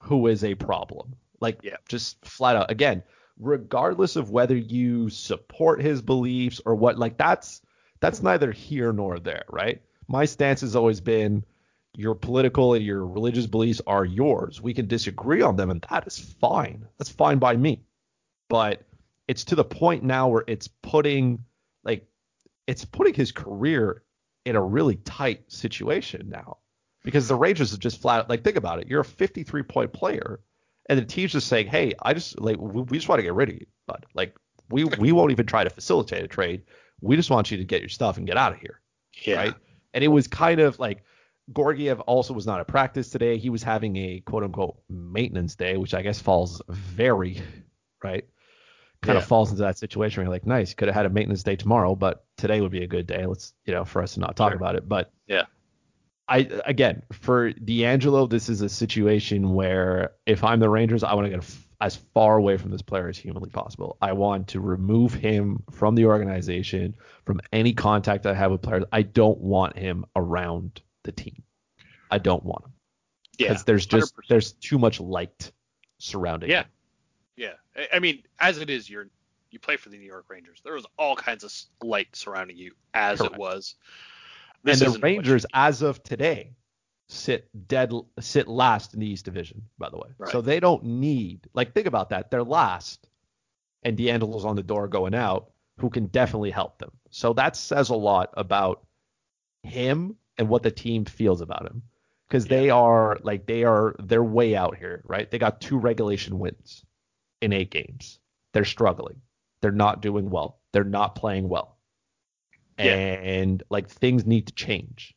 who is a problem. Like Yeah. just flat out again, regardless of whether you support his beliefs or what, like that's that's neither here nor there, right? My stance has always been your political and your religious beliefs are yours. We can disagree on them, and that is fine. That's fine by me. But it's to the point now where it's putting like it's putting his career in a really tight situation now because the Rangers are just flat. Like think about it, you're a 53 point player, and the team's just saying, "Hey, I just like we, we just want to get rid of you, but like we we won't even try to facilitate a trade. We just want you to get your stuff and get out of here." yeah, right? And it was kind of like Georgiev also was not at practice today. He was having a quote unquote maintenance day, which I guess falls very right. Kind Yeah. of falls into that situation where you're like, nice, could have had a maintenance day tomorrow, but today would be a good day. Let's, you know, for us to not talk Sure. about it. But Yeah. I again for DeAngelo, this is a situation where if I'm the Rangers, I want to get f- as far away from this player as humanly possible. I want to remove him from the organization, from any contact I have with players. I don't want him around the team. I don't want him yeah. because there's just 100%. there's too much light surrounding. Yeah. him. Yeah, I- I mean, as it is, you're you play for the New York Rangers. There was all kinds of light surrounding you as Correct. it was. And the isn't what you Rangers, as of today, sit dead sit last in the East Division. By the way, Right. so they don't need like think about that. They're last, and DeAngelo's on the door going out, who can definitely help them. So that says a lot about him and what the team feels about him, because they are like they are they're way out here, right? They got two regulation wins in eight games. They're struggling. They're not doing well. They're not playing well. Yeah. And like things need to change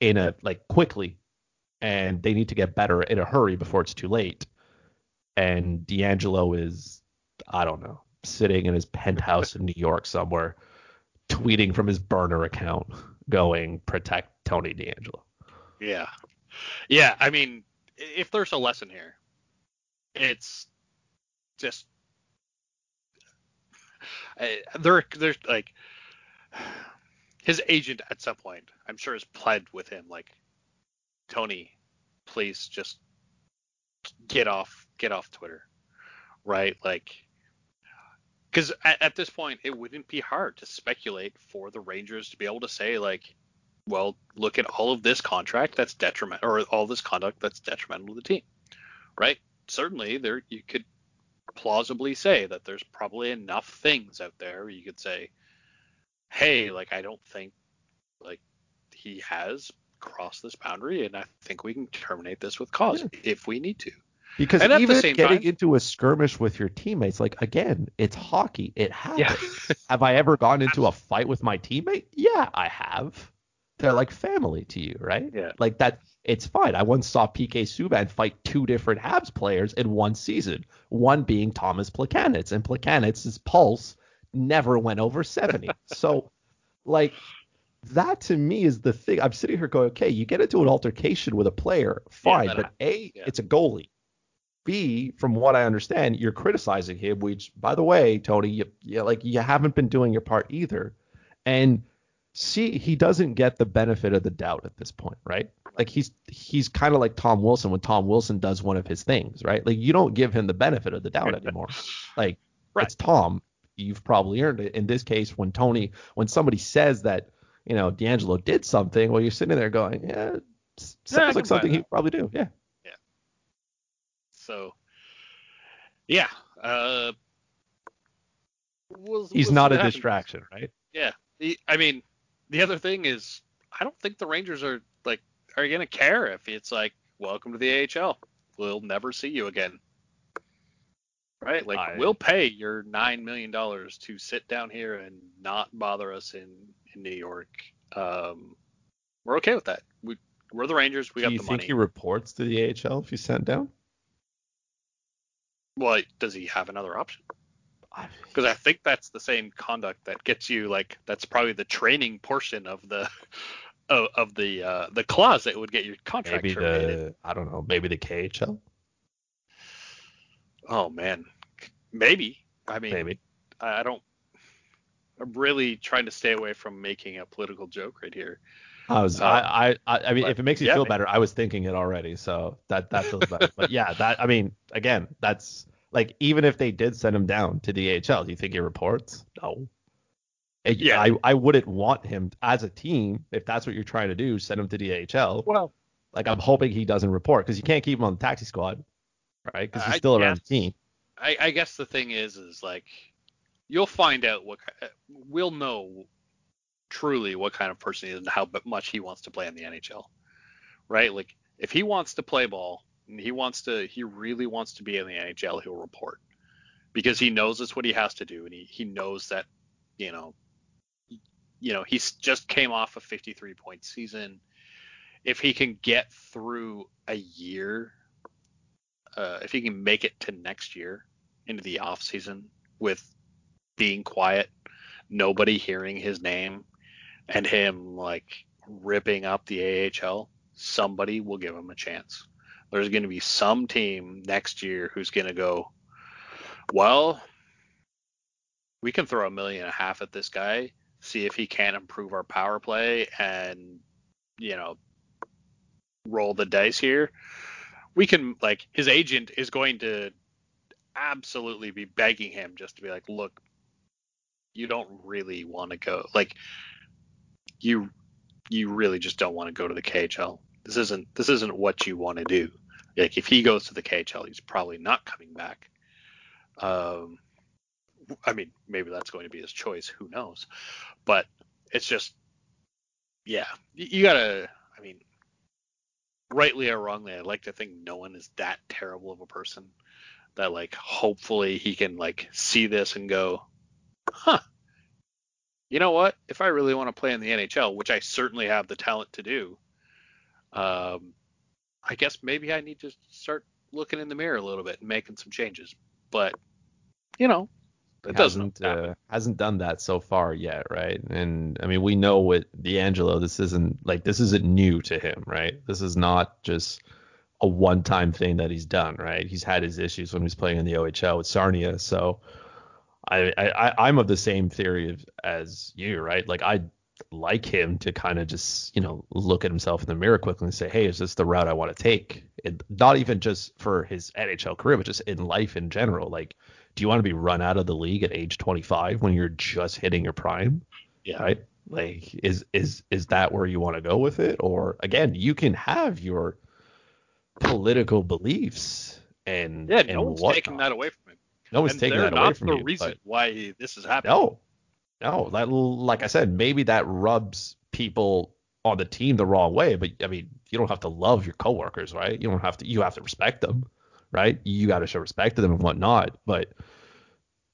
in a like quickly and they need to get better in a hurry before it's too late. And DeAngelo is I don't know, sitting in his penthouse in New York somewhere, tweeting from his burner account, going protect Tony DeAngelo. Yeah, yeah. I mean, if there's a lesson here, it's just I- there. There's like his agent at some point, I'm sure, has pled with him like, Tony, please just get off, get off Twitter, right? Like, because at, at this point, it wouldn't be hard to speculate for the Rangers to be able to say like, well, look at all of this contract that's detriment or all this conduct that's detrimental to the team, right? Certainly, there you could plausibly say that there's probably enough things out there you could say, hey, like I don't think like he has crossed this boundary, and I think we can terminate this with cause if we need to. Because And even getting time- into a skirmish with your teammates, like again, it's hockey. It happens. have I ever gone into a fight with my teammate? Yeah, I have. They're like family to you, right? Yeah. Like that. It's fine. I once saw PK Subban fight two different Habs players in one season. One being Thomas Plekanec, and Plekanec's pulse never went over 70. so, like, that to me is the thing. I'm sitting here going, okay, you get into an altercation with a player, fine, that but A, yeah. it's a goalie. B, from what I understand, you're criticizing him, which, by the way, Tony, you, you like you haven't been doing your part either. And C, he doesn't get the benefit of the doubt at this point, right? Like he's he's kind of like Tom Wilson when Tom Wilson does one of his things, right? Like you don't give him the benefit of the doubt anymore. Like Right. it's Tom, you've probably earned it. In this case, when Tony, when somebody says that, you know, DeAngelo did something, well, you're sitting there going, yeah, it s- Yeah, sounds like something he'd probably do. Yeah. Yeah. So, yeah, uh, we'll- He's we'll not a happens. distraction, right? Yeah, the, I mean, the other thing is, I don't think the Rangers are like are you gonna care if it's like welcome to the AHL? We'll never see you again. Right? Like I- we'll pay your nine million dollars to sit down here and not bother us in in New York. Um, we're okay with that. We we're the Rangers. We got the money. Do you think he reports to the AHL if he's sent down? Well, does he have another option? Because I think that's the same conduct that gets you like that's probably the training portion of the of, of the uh, the clause that would get your contract Maybe terminated. the I don't know, maybe the KHL. Oh man, maybe. I mean, Maybe. I I don't. I'm really trying to stay away from making a political joke right here. I was Uh, I, I I mean but if it makes you yeah, feel better, I was thinking it already, so that that feels better. but yeah, that I mean again, that's like even if they did send him down to AHL, do you think he reports? No. It- Yeah. I, I wouldn't want him as a team if that's what you're trying to do, send him to AHL. Well, Like I'm hoping he doesn't report because you can't keep him on the taxi squad, right? Because he's still around the team. I, I guess the thing is, is like you'll find out what uh, we'll know truly what kind of person he is and how much he wants to play in the NHL, right? Like if he wants to play ball and he wants to, he really wants to be in the NHL, he'll report because he knows it's what he has to do and he, he knows that, you know, you know, he's just came off a 53 point season. If he can get through a year, uh, if he can make it to next year into the off season with being quiet, nobody hearing his name, and him like ripping up the AHL, somebody will give him a chance. There's going to be some team next year who's going to go, well, we can throw a million and a half at this guy, see if he can't improve our power play, and you know, roll the dice here. We can like his agent is going to absolutely be begging him just to be like, look, you don't really want to go like you you really just don't want to go to the KHL. This isn't this isn't what you want to do. Like if he goes to the KHL, he's probably not coming back. Um, I mean, maybe that's going to be his choice. Who knows? But it's just, yeah, you, you gotta. I mean, rightly or wrongly, I like to think no one is that terrible of a person that like hopefully he can like see this and go, huh. You know what? If I really want to play in the NHL, which I certainly have the talent to do, um, I guess maybe I need to start looking in the mirror a little bit and making some changes. But you know, it doesn't hasn't uh, hasn't done that so far yet, right? And I mean, we know with DeAngelo, this isn't like this isn't new to him, right? This is not just a one-time thing that he's done, right? He's had his issues when he was playing in the OHL with Sarnia, so I, I I'm of the same theory of, as you, right? Like I like him to kind of just you know look at himself in the mirror quickly and say, hey, is this the route I want to take? And not even just for his NHL career, but just in life in general. Like, do you want to be run out of the league at age 25 when you're just hitting your prime? Yeah. Right? Like, is is is that where you want to go with it? Or again, you can have your political beliefs and Yeah, and no one's whatnot. taking that away from him. No one's and taking that away from the you. reason but- why this is happening. no, no. That, like I said, maybe that rubs people on the team the wrong way. But I mean, you don't have to love your coworkers, right? You don't have to. You have to respect them, right? You got to show respect to them and whatnot. But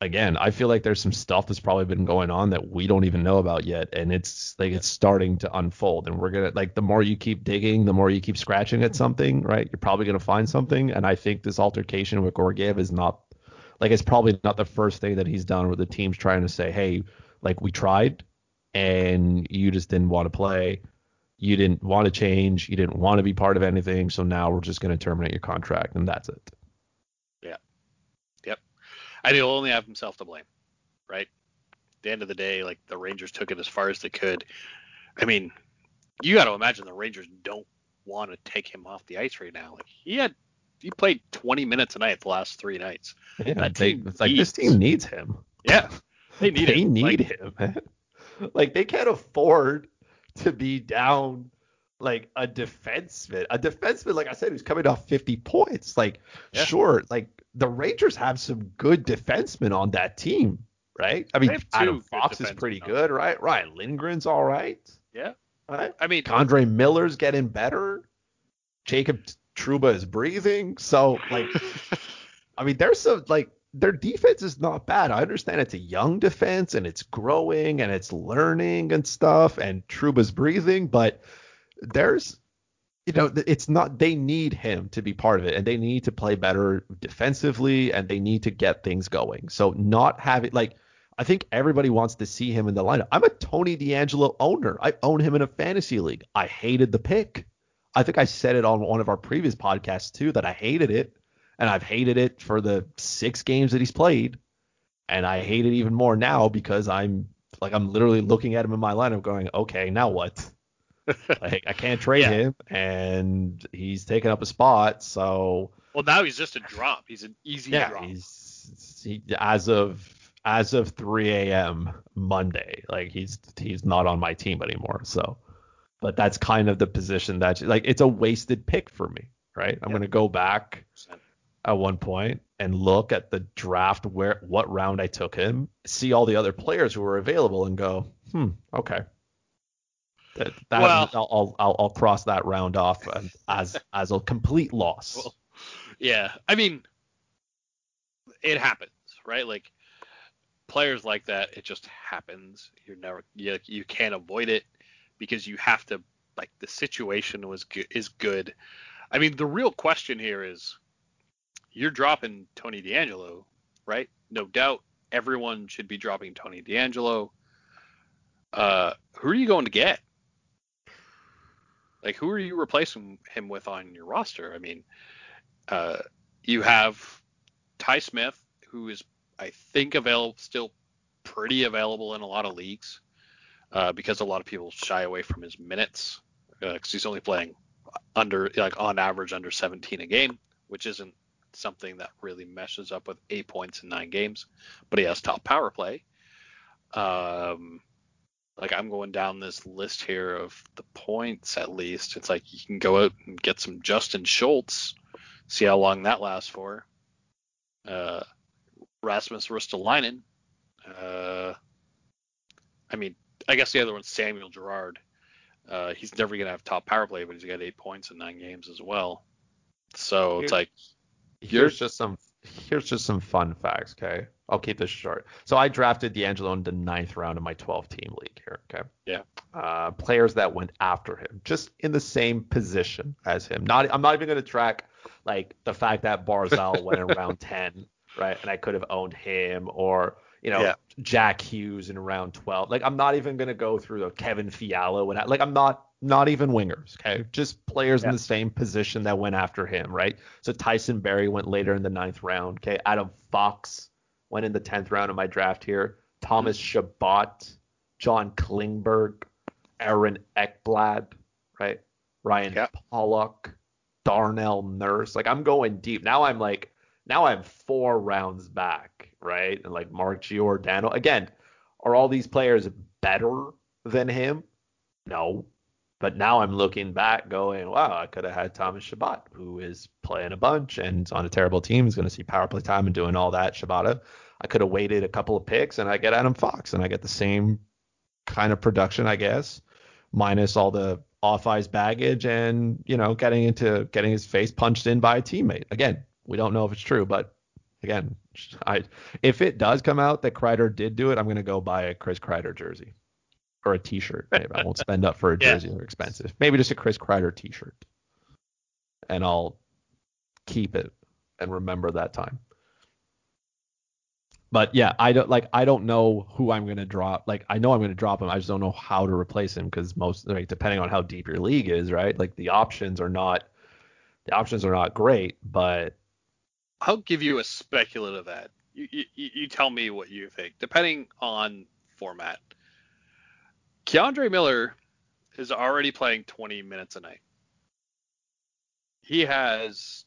again, I feel like there's some stuff that's probably been going on that we don't even know about yet, and it's like it's starting to unfold. And we're gonna like the more you keep digging, the more you keep scratching at something, right? You're probably gonna find something. And I think this altercation with Georgiev is not like it's probably not the first thing that he's done where the team's trying to say, hey, like we tried and you just didn't want to play. You didn't want to change. You didn't want to be part of anything. So now we're just going to terminate your contract and that's it. Yeah. Yep. I he'll only have himself to blame, right? At the end of the day, like the Rangers took it as far as they could. I mean, you got to imagine the Rangers don't want to take him off the ice right now. Like he had, he played 20 minutes a night the last three nights. Yeah, That they- team it's like this team needs him. Yeah, they need they him. need Like, him, man. Like they can't afford to be down like a defenseman. A defenseman, like I said, who's coming off 50 points. Like, Yeah. sure, like the Rangers have some good defensemen on that team, right? I mean, Adam Fox is pretty good, right? Ryan Lindgren's all right. Yeah. Right? I mean, K'Andre Miller's getting better. Jacob Trouba is breathing. So like, I mean, there's some like their defense is not bad. I understand it's a young defense and it's growing and it's learning and stuff, and Trouba's breathing, but there's you know, it's not they need him to be part of it and they need to play better defensively and they need to get things going. So not having like I think everybody wants to see him in the lineup. I'm a Tony DeAngelo owner. I own him in a fantasy league. I hated the pick. I think I said it on one of our previous podcasts too that I hated it and I've hated it for the 6 games that he's played and I hate it even more now because I'm like I'm literally looking at him in my lineup going, "Okay, now what?" like I can't trade yeah. him, and he's taking up a spot. So well, now he's just a drop. He's an easy yeah, drop. He's he, as of as of 3 a.m. Monday. Like he's he's not on my team anymore. So, but that's kind of the position that like it's a wasted pick for me, right? I'm gonna go back at one point and look at the draft where what round I took him, see all the other players who were available, and go, hmm, okay, that, that well, I'll, I'll, I'll cross that round off as as a complete loss. Well, yeah, I mean, it happens, right? Like players like that, it just happens. You're never you, you can't avoid it because you have to like the situation was good, is good. I mean, the real question here is you're dropping Tony DeAngelo, right? No doubt everyone should be dropping Tony DeAngelo. Uh, who are you going to get? Like, who are you replacing him with on your roster? I mean, uh, you have Ty Smith, who is, I think, available still pretty available in a lot of leagues uh, because a lot of people shy away from his minutes because uh, he's only playing under, like, on average, under 17 a game, which isn't something that really meshes up with eight points in nine games. But he has top power play. Um, like I'm going down this list here of the points at least. It's like you can go out and get some Justin Schultz, see how long that lasts for. Uh, Rasmus Ristolainen. Uh, I mean, I guess the other one's Samuel Girard. Uh, he's never gonna have top power play, but he's got eight points in nine games as well. So it's like here's just some here's just some fun facts, okay? I'll keep this short. So I drafted DeAngelo in the ninth round of my 12 team league here. Okay. Yeah. Uh, players that went after him, just in the same position as him. Not, I'm not even going to track like the fact that Barzal went in round 10, right? And I could have owned him or you know yeah. Jack Hughes in round 12. Like I'm not even going to go through the Kevin Fiala. and like I'm not not even wingers, okay? Just players yeah. in the same position that went after him, right? So Tyson Barrie went later in the ninth round, okay? Adam Fox went in the 10th round of my draft here. Thomas mm-hmm. John Klingberg, Aaron Ekblad, right? Ryan yep. Pulock, Darnell Nurse. Like I'm going deep. Now I'm like, now I'm four rounds back, right? And like Mark Giordano. Again, are all these players better than him? No. But now I'm looking back going, wow, I could have had Thomas Chabot, who is playing a bunch and on a terrible team, is going to see power play time and doing all that. Shabata. I could have waited a couple of picks and I get Adam Fox and I get the same kind of production, I guess, minus all the off ice baggage and, you know, getting into getting his face punched in by a teammate. Again, we don't know if it's true, but again, I if it does come out that Kreider did do it, I'm going to go buy a Chris Kreider jersey or a T-shirt. Maybe I won't spend up for a jersey; yeah. they're expensive. Maybe just a Chris Kreider T-shirt, and I'll keep it and remember that time. But yeah, I don't like. I don't know who I'm gonna drop. Like I know I'm gonna drop him. I just don't know how to replace him because most like depending on how deep your league is, right? Like the options are not the options are not great, but I'll give you a speculative ad. You, you, you tell me what you think, depending on format. K'Andre Miller is already playing 20 minutes a night. He has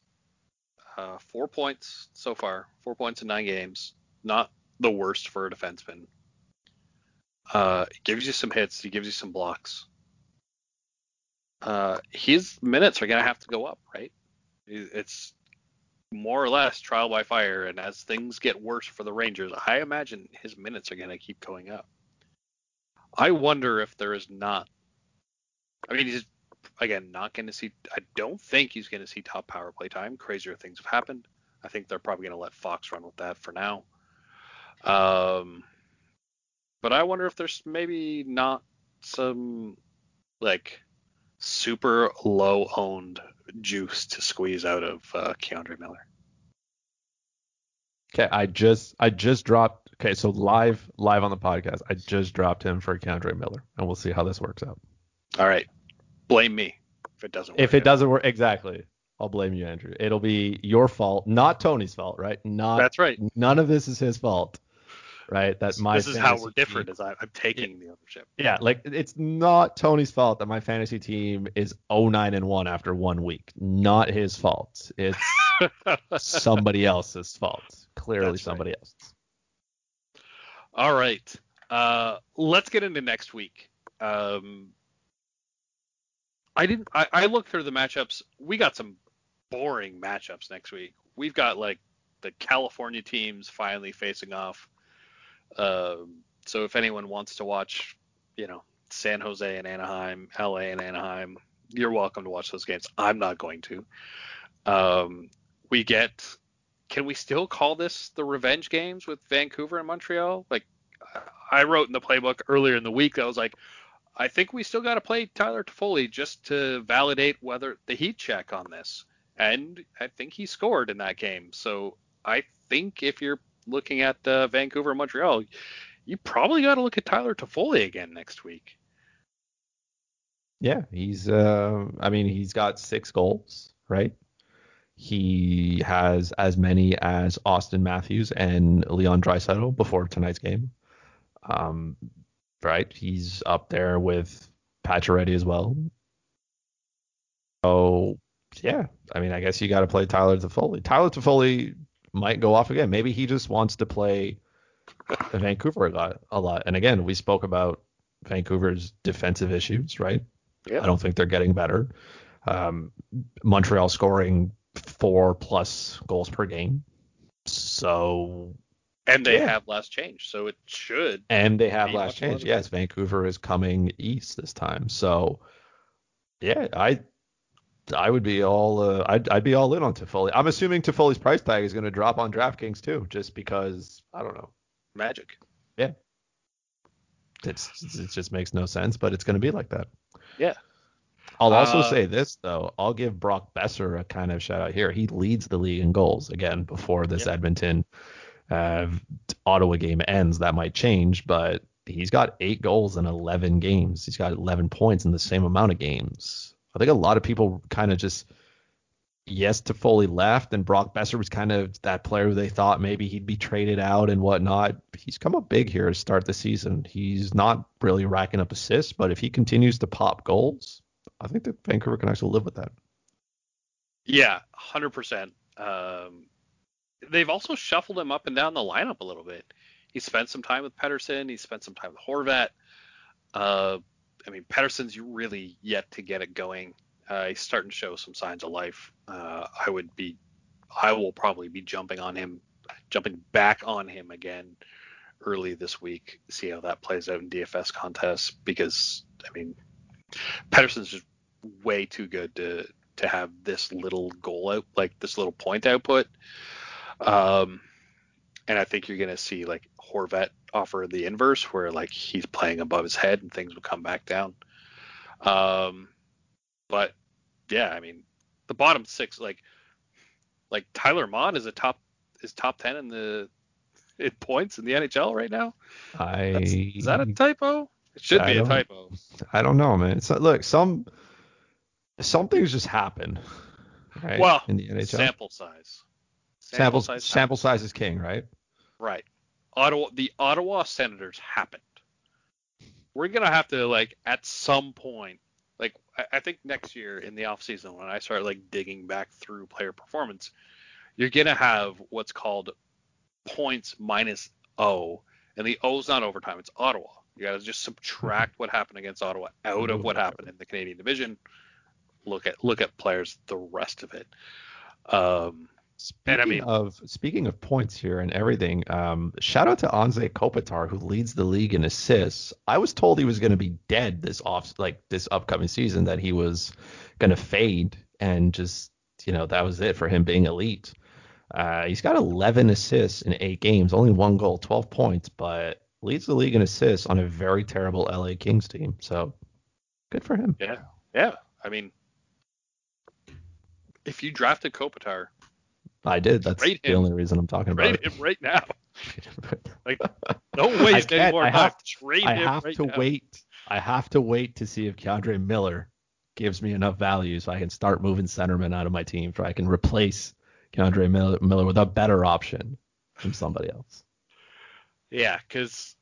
uh, four points so far, four points in nine games. Not the worst for a defenseman. Uh, gives you some hits. He gives you some blocks. Uh, his minutes are gonna have to go up, right? It's more or less trial by fire, and as things get worse for the Rangers, I imagine his minutes are gonna keep going up. I wonder if there is not I mean, he's again not going to see. I don't think he's going to see top power play time. Crazier things have happened. I think they're probably going to let Fox run with that for now. Um, but I wonder if there's maybe not some like super low owned juice to squeeze out of uh, K'Andre Miller. Okay, I just I just dropped. Okay, so live live on the podcast, I just dropped him for K'Andre Miller, and we'll see how this works out. All right, blame me if it doesn't. If it out. doesn't work, exactly, I'll blame you, Andrew. It'll be your fault, not Tony's fault, right? Not. That's right. None of this is his fault right? That my this is how we're different team, is I, am taking the ownership. Yeah, like it's not Tony's fault that my fantasy team is 09 and 1 after one week. Not his fault. It's somebody else's fault. Clearly That's somebody right. else's. All right. Uh, let's get into next week. Um, I didn't. I, I looked through the matchups. We got some boring matchups next week. We've got like the California teams finally facing off um, so if anyone wants to watch, you know, San Jose and Anaheim, LA and Anaheim, you're welcome to watch those games. I'm not going to. Um, we get. Can we still call this the revenge games with Vancouver and Montreal? Like I wrote in the playbook earlier in the week I was like, I think we still got to play Tyler Toffoli just to validate whether the heat check on this. And I think he scored in that game. So I think if you're looking at uh, Vancouver, Montreal, you probably got to look at Tyler Toffoli again next week. Yeah, he's. Uh, I mean, he's got six goals, right? He has as many as Auston Matthews and Leon Draisaitl before tonight's game. Um, right, he's up there with Pacioretty as well. So yeah, I mean, I guess you got to play Tyler Toffoli. Tyler Toffoli might go off again. Maybe he just wants to play Vancouver a lot, a lot. And again, we spoke about Vancouver's defensive issues, right? Yeah. I don't think they're getting better. Um, Montreal scoring four plus goals per game. So and they yeah. have last change, so it should. And they have last change. Yes, Vancouver is coming east this time. So yeah, I I would be all uh, I'd I'd be all in on Toffoli. I'm assuming Toffoli's price tag is going to drop on DraftKings too, just because I don't know. Magic. Yeah. It's it just makes no sense, but it's going to be like that. Yeah. I'll also uh, say this though. I'll give Brock Boeser a kind of shout out here. He leads the league in goals again before this yeah. Edmonton uh, Ottawa game ends. That might change, but he's got eight goals in 11 games. He's got 11 points in the same amount of games. I think a lot of people kind of just yes Toffoli left and Brock Boeser was kind of that player who they thought maybe he'd be traded out and whatnot. He's come up big here to start the season. He's not really racking up assists, but if he continues to pop goals, I think that Vancouver can actually live with that. Yeah, hundred um, percent. They've also shuffled him up and down the lineup a little bit. He spent some time with Pettersson. He spent some time with Horvat. Uh, I mean, Pettersson's really yet to get it going. Uh, he's starting to show some signs of life. Uh, I would be, I will probably be jumping on him, jumping back on him again early this week. See how that plays out in DFS contests because I mean, Pettersson's just way too good to to have this little goal out, like this little point output. Um, and I think you're gonna see like Horvat offer the inverse, where like he's playing above his head and things will come back down. Um, but yeah, I mean, the bottom six, like like Tyler Motte is a top is top ten in the in points in the NHL right now. I That's, is that a typo? It should I be a typo. I don't know, man. It's look some some things just happen. Right, well, in the NHL. sample size. Sample, sample size. Sample size is king, right? Right. Ottawa, the Ottawa Senators happened. We're gonna have to like at some point, like I, think next year in the off season when I start like digging back through player performance, you're gonna have what's called points minus O, and the O's not overtime; it's Ottawa. You gotta just subtract what happened against Ottawa out of what happened in the Canadian division. Look at look at players, the rest of it. Um, Speaking I mean- of speaking of points here and everything, um, shout out to Anze Kopitar who leads the league in assists. I was told he was going to be dead this off like this upcoming season that he was going to fade and just you know that was it for him being elite. Uh, he's got 11 assists in eight games, only one goal, 12 points, but leads the league in assists on a very terrible LA Kings team. So good for him. Yeah, yeah. I mean, if you drafted Kopitar, I did. That's Rate the him. only reason I'm talking about trade it. him right now. Like, don't waste I any more I time. have- Trade I him have right to now. wait. I have to wait to see if K'Andre Miller gives me enough value so I can start moving centerman out of my team, so I can replace K'Andre Miller, Miller with a better option from somebody else. Yeah, because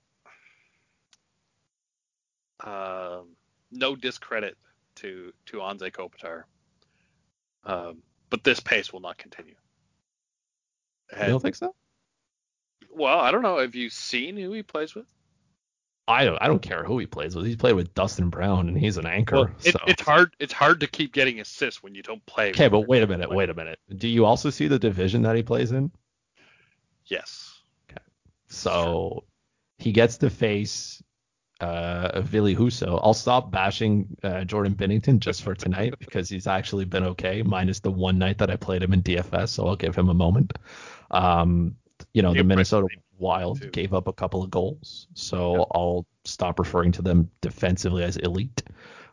um, no discredit to to Anze Kopitar, um, but this pace will not continue. You don't think so? well, I don't know. Have you seen who he plays with? I don't. I don't care who he plays with. He's played with Dustin Brown, and he's an anchor. Well, it, so. it's hard. It's hard to keep getting assists when you don't play. Okay, but wait a minute. Wait a minute. Do you also see the division that he plays in? Yes. Okay. So he gets to face uh, Ville Husso. I'll stop bashing uh, Jordan Binnington just for tonight because he's actually been okay, minus the one night that I played him in DFS. So I'll give him a moment. Um, you know, He the Minnesota Wild too. gave up a couple of goals, so Yeah. I'll stop referring to them defensively as elite.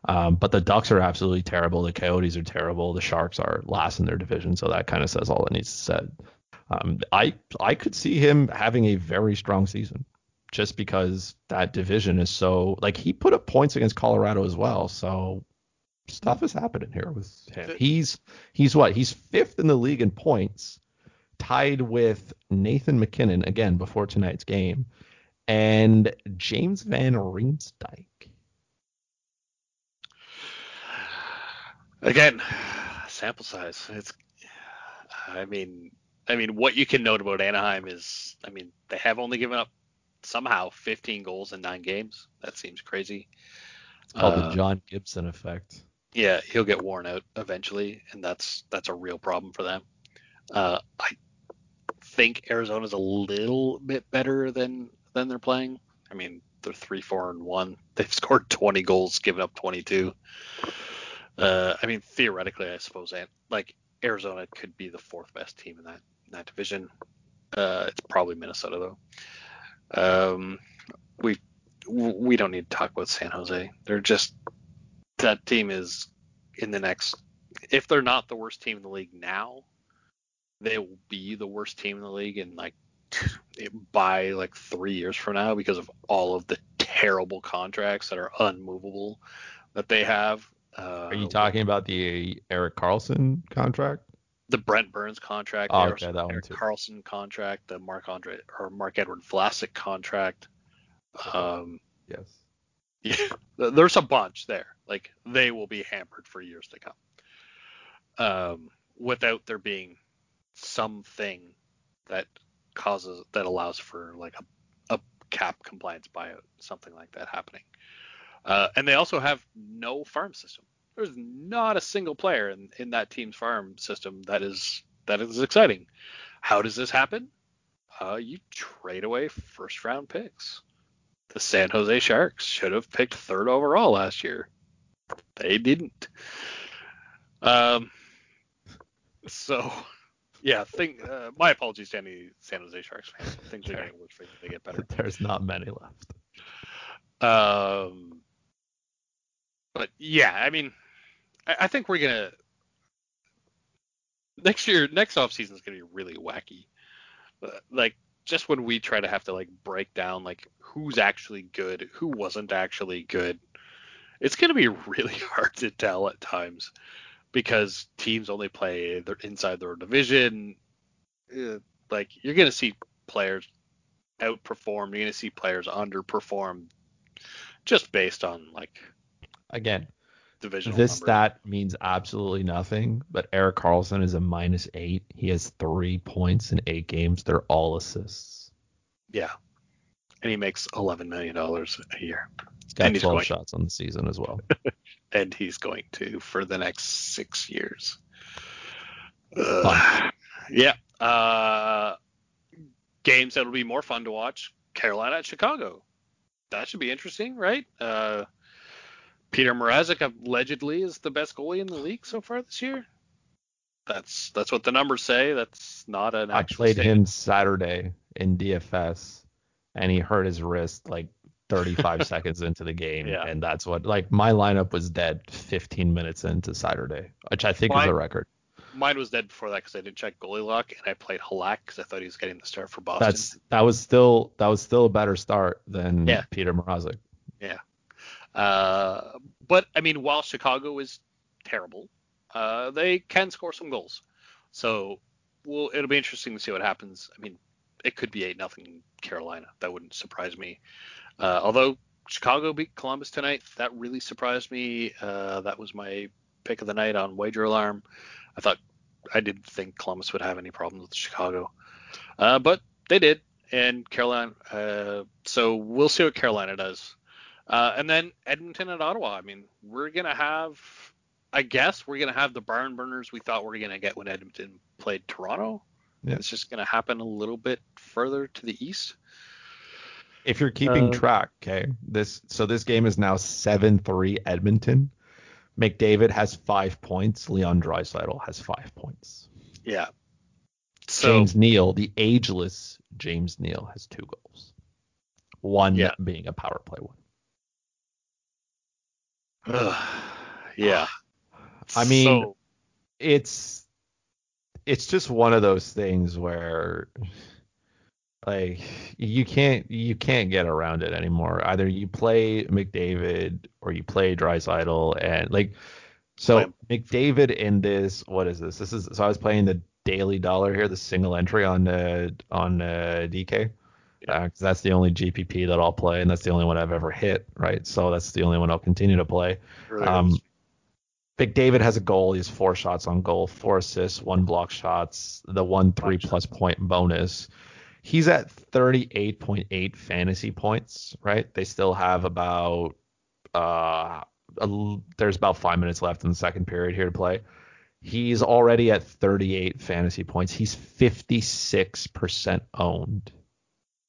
Um, but the Ducks are absolutely terrible. The Coyotes are terrible. The Sharks are last in their division, so that kind of says all that needs to said. Um, I I could see him having a very strong season, just because that division is so like he put up points against Colorado as well. So stuff is happening here with him. He's he's what he's fifth in the league in points, tied with Nathan MacKinnon again before tonight's game, and James Van Riemsdyk. Again, sample size. It's. I mean, I mean, what you can note about Anaheim is, I mean, they have only given up somehow 15 goals in nine games. That seems crazy. It's called Uh, the John Gibson effect. Yeah, he'll get worn out eventually, and that's that's a real problem for them. Uh, I think Arizona's a little bit better than than they're playing. I mean, they're three, four, and one. They've scored 20 goals, given up 22. Uh, I mean, theoretically, I suppose, and like Arizona could be the fourth best team in that in that division. Uh, it's probably Minnesota though. Um, we we don't need to talk about San Jose. They're just that team is in the next. If they're not the worst team in the league now, they will be the worst team in the league in like by like three years from now because of all of the terrible contracts that are unmovable that they have. Uh, Are you talking about the Erik Karlsson contract? the Brent Burns contract, Oh, okay, Erik too. Karlsson contract, the Mark Andre or Mark Edward Vlasic contract. Um, Yes. yeah, there's a bunch there. Like they will be hampered for years to come. Um, without there being something that causes that allows for like a, a cap compliance buyout, something like that happening. Uh, and they also have no farm system. There's not a single player in, in that team's farm system that is that is exciting. How does this happen? Uh, you trade away first round picks. The San Jose Sharks should have picked third overall last year. They didn't. Um. So, yeah. Think. Uh, my apologies to any San Jose Sharks fans. Things are Sure. getting worse for you. They get better. There's not many left. Um, but yeah, I mean, I, I think we're gonna next year. Next off season is gonna be really wacky. Uh, like just when we try to have to like break down like who's actually good, who wasn't actually good, it's gonna be really hard to tell at times because teams only play their inside their division. Uh, like you're gonna see players outperform. You're gonna see players underperform just based on like Again, divisional this numbers. stat means absolutely nothing, but Erik Karlsson is a minus eight. He has three points in eight games. They're all assists. Yeah, and he makes 11 million dollars a year, He's got And he's 12 going- shots on the season as well. and he's going to for the next six years. Ugh. Yeah. Uh, games that'll be more fun to watch. Carolina at Chicago. That should be interesting, right? Uh, Petr Mrazek allegedly is the best goalie in the league so far this year. That's that's what the numbers say. That's not an I played statement. him Saturday in DFS, and he hurt his wrist like 35 seconds into the game, Yeah. and that's what like my lineup was dead 15 minutes into Saturday, which I think is a record. Mine was dead before that because I didn't check goalie lock, and I played Halak because I thought he was getting the start for Boston. That's that was still that was still a better start than Yeah. Petr Mrazek. Yeah. Uh, but I mean, while Chicago is terrible, uh, they can score some goals. So, well, it'll be interesting to see what happens. I mean, it could be eight nothing Carolina. That wouldn't surprise me. Uh, although Chicago beat Columbus tonight, that really surprised me. Uh, that was my pick of the night on Wager Alarm. I thought I didn't think Columbus would have any problems with Chicago, uh, but they did. And Carolina, uh, so we'll see what Carolina does. Uh, and then Edmonton and Ottawa. I mean, we're gonna have, I guess, we're gonna have the barn burners we thought we were gonna get when Edmonton played Toronto. Yeah. It's just gonna happen a little bit further to the east. If you're keeping Uh, track, okay, this so this game is now seven three Edmonton. McDavid has five points. Leon Draisaitl has five points. Yeah. So James Neal, the ageless James Neal, has two goals. One Yeah. being a power play one. yeah. I mean, So- it's it's just one of those things where like you can't you can't get around it anymore. Either you play McDavid or you play Draisaitl and like so him. McDavid in this what is this? This is so I was playing the daily dollar here, the single entry on uh, on uh, DK. Yeah. because that's the only GPP that I'll play, and that's the only one I've ever hit, right? So that's the only one I'll continue to play. really Um, David has a goal. He has four shots on goal, four assists, one block shots, the one three plus point bonus. He's at 38.8 fantasy points, right? They still have about uh a there's about five minutes left in the second period here to play. He's already at 38 fantasy points. He's 56% owned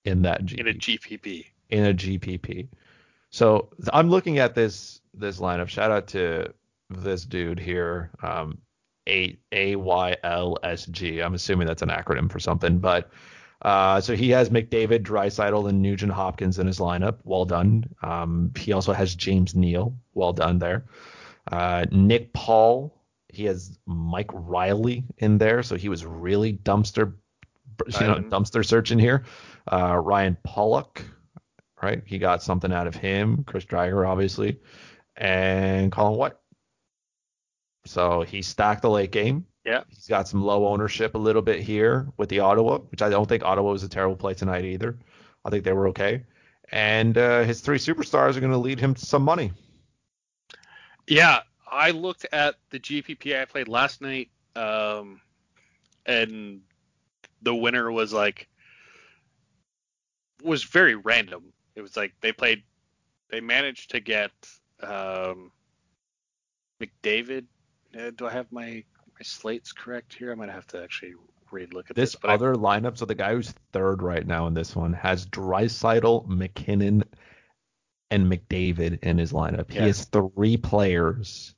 in that GPP in a GPP. in a GPP. So I'm looking at this this lineup. Shout out to this dude here, um, A A Y L S G. I'm assuming that's an acronym for something, but uh, so he has McDavid, Draisaitl, and Nugent Hopkins in his lineup. Well done. Um, he also has James Neal. Well done there. Uh, Nick Paul. He has Mike Reilly in there, so he was really dumpster, you know, dumpster searching here. Uh, Ryan Pulock, right? He got something out of him. Chris Driedger, obviously, and Colin White. So he stacked the late game. Yeah. He's got some low ownership a little bit here with the Ottawa, which I don't think Ottawa was a terrible play tonight either. I think they were okay. And uh, his three superstars are going to lead him to some money. Yeah, I looked at the GPP I played last night, um, and the winner was like was very random. It was like they played, they managed to get um, McDavid. Uh, do I have my my slates correct here? I might have to actually read look at this. This but I- other lineup, so the guy who's third right now in this one has Draisaitl, MacKinnon, and McDavid in his lineup. He has three players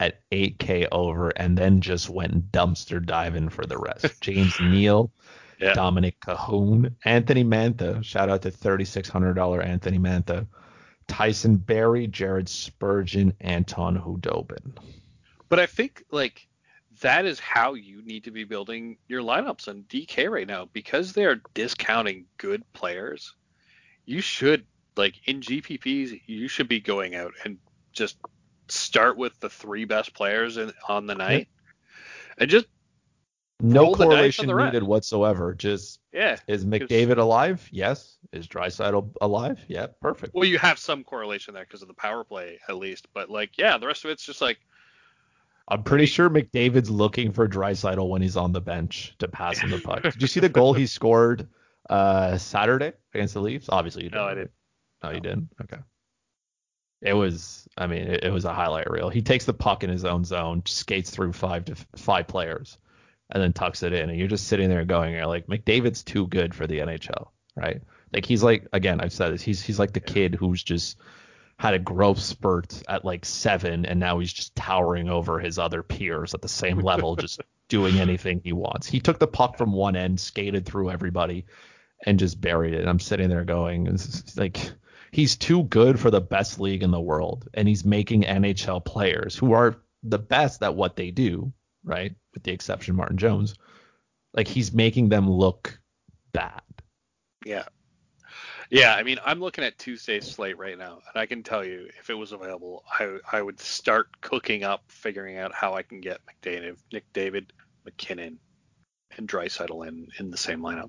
at 8K over, and then just went dumpster diving for the rest. James Neal, Yeah. Dominik Kahun, Anthony Mantha. Shout out to $3,600 Anthony Mantha. Tyson Barrie, Jared Spurgeon, Anton Khudobin. But I think like that is how you need to be building your lineups on DK right now because they are discounting good players. You should like in GPPs, you should be going out and just start with the three best players in, on the night, and just No Roll the dice on correlation needed whatsoever. Just yeah. Is McDavid alive? Yes. Is Draisaitl alive? Yeah, perfect. Well, you have some correlation there because of the power play at least, but like yeah, the rest of it's just like I'm pretty sure McDavid's looking for Draisaitl when he's on the bench to pass him the puck. Did you see the goal he scored uh, Saturday against the Leafs? Obviously you didn't. no, I didn't. No, you didn't. Okay. It was, I mean, it, it was a highlight reel. He takes the puck in his own zone, skates through five to five players, and then tucks it in, and you're just sitting there going, you're like McDavid's too good for the NHL, right? Like he's like again, I've said this, he's he's like the kid who's just had a growth spurt at like seven, and now he's just towering over his other peers at the same level, just doing anything he wants. He took the puck from one end, skated through everybody, and just buried it. And I'm sitting there going, like he's too good for the best league in the world, and he's making NHL players who are the best at what they do, right? With the exception of Martin Jones, like he's making them look bad. Yeah. Yeah, I mean, I'm looking at Tuesday's slate right now, and I can tell you, if it was available, I I would start cooking up, figuring out how I can get McDavid, Nick David, MacKinnon, and Draisaitl in in the same lineup.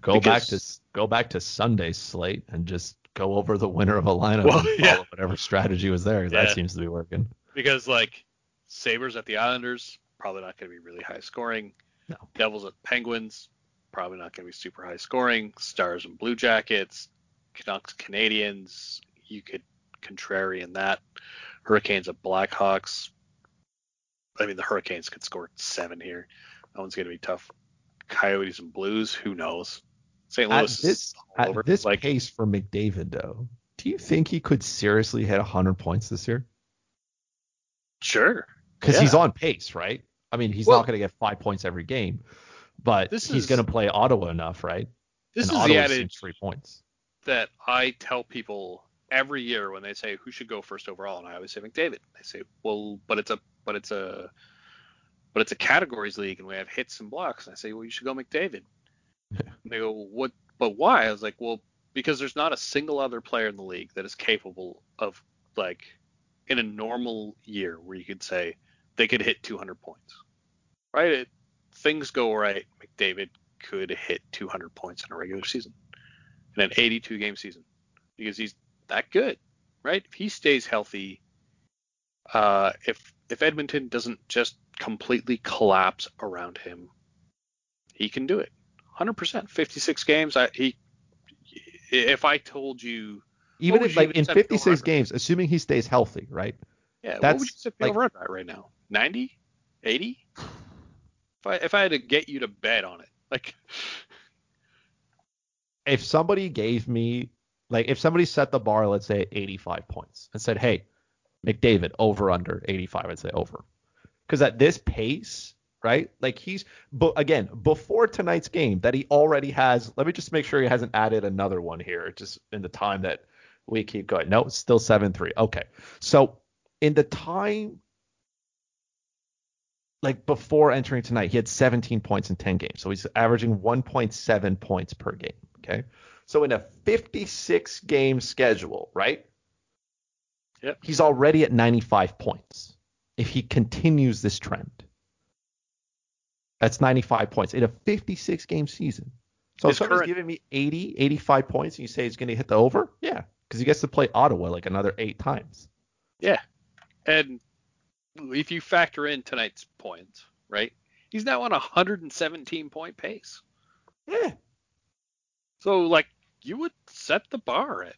Go because, back to go back to Sunday's slate and just go over the winner of a lineup well, and yeah. whatever strategy was there. Yeah. That seems to be working. Because like Sabres at the Islanders, probably not going to be really high scoring. No. Devils at Penguins, probably not going to be super high scoring. Stars and Blue Jackets, Canucks, Canadiens. you could contrarian that. Hurricanes and Blackhawks. I mean, the Hurricanes could score seven here. That one's going to be tough. Coyotes and Blues, who knows? St. Louis at this, at over. this like, pace for McDavid, though, do you think he could seriously hit 100 points this year? Sure. Because yeah. he's on pace, right? I mean, he's well, not going to get five points every game, but this he's going to play Ottawa enough, right? This and is Ottawa the adage three points that I tell people every year when they say who should go first overall, and I always say McDavid. They say, well, but it's a but it's a but it's a categories league, and we have hits and blocks. And I say, well, you should go McDavid. Yeah. And they go, what? But why? I was like, well, because there's not a single other player in the league that is capable of like in a normal year where you could say they could hit 200 points, right? It, things go right, McDavid could hit 200 points in a regular season, in an 82 game season, because he's that good, right? If he stays healthy, uh, if if Edmonton doesn't just completely collapse around him, he can do it. 100%. 56 games. I, he. If I told you. Even if, like in 56 games, assuming he stays healthy, right? Yeah. That's, what would you set the like, over right now? 90? 80? If I if I had to get you to bet on it, like if somebody gave me like if somebody set the bar, let's say at 85 points, and said, "Hey, McDavid over under 85," I'd say over, because at this pace, right? Like he's, but again, before tonight's game, that he already has. Let me just make sure he hasn't added another one here, just in the time that we keep going. No, still seven three. Okay, so in the time like before entering tonight, he had 17 points in 10 games. So he's averaging 1.7 points per game. Okay. So in a 56 game schedule, right? Yep. He's already at 95 points if he continues this trend. That's 95 points in a 56 game season. So His if somebody's current... giving me 80, 85 points and you say he's going to hit the over, yeah, because he gets to play Ottawa like another eight times. Yeah. And if you factor in tonight's points, right? He's now on a 117 point pace. Yeah. So like you would set the bar at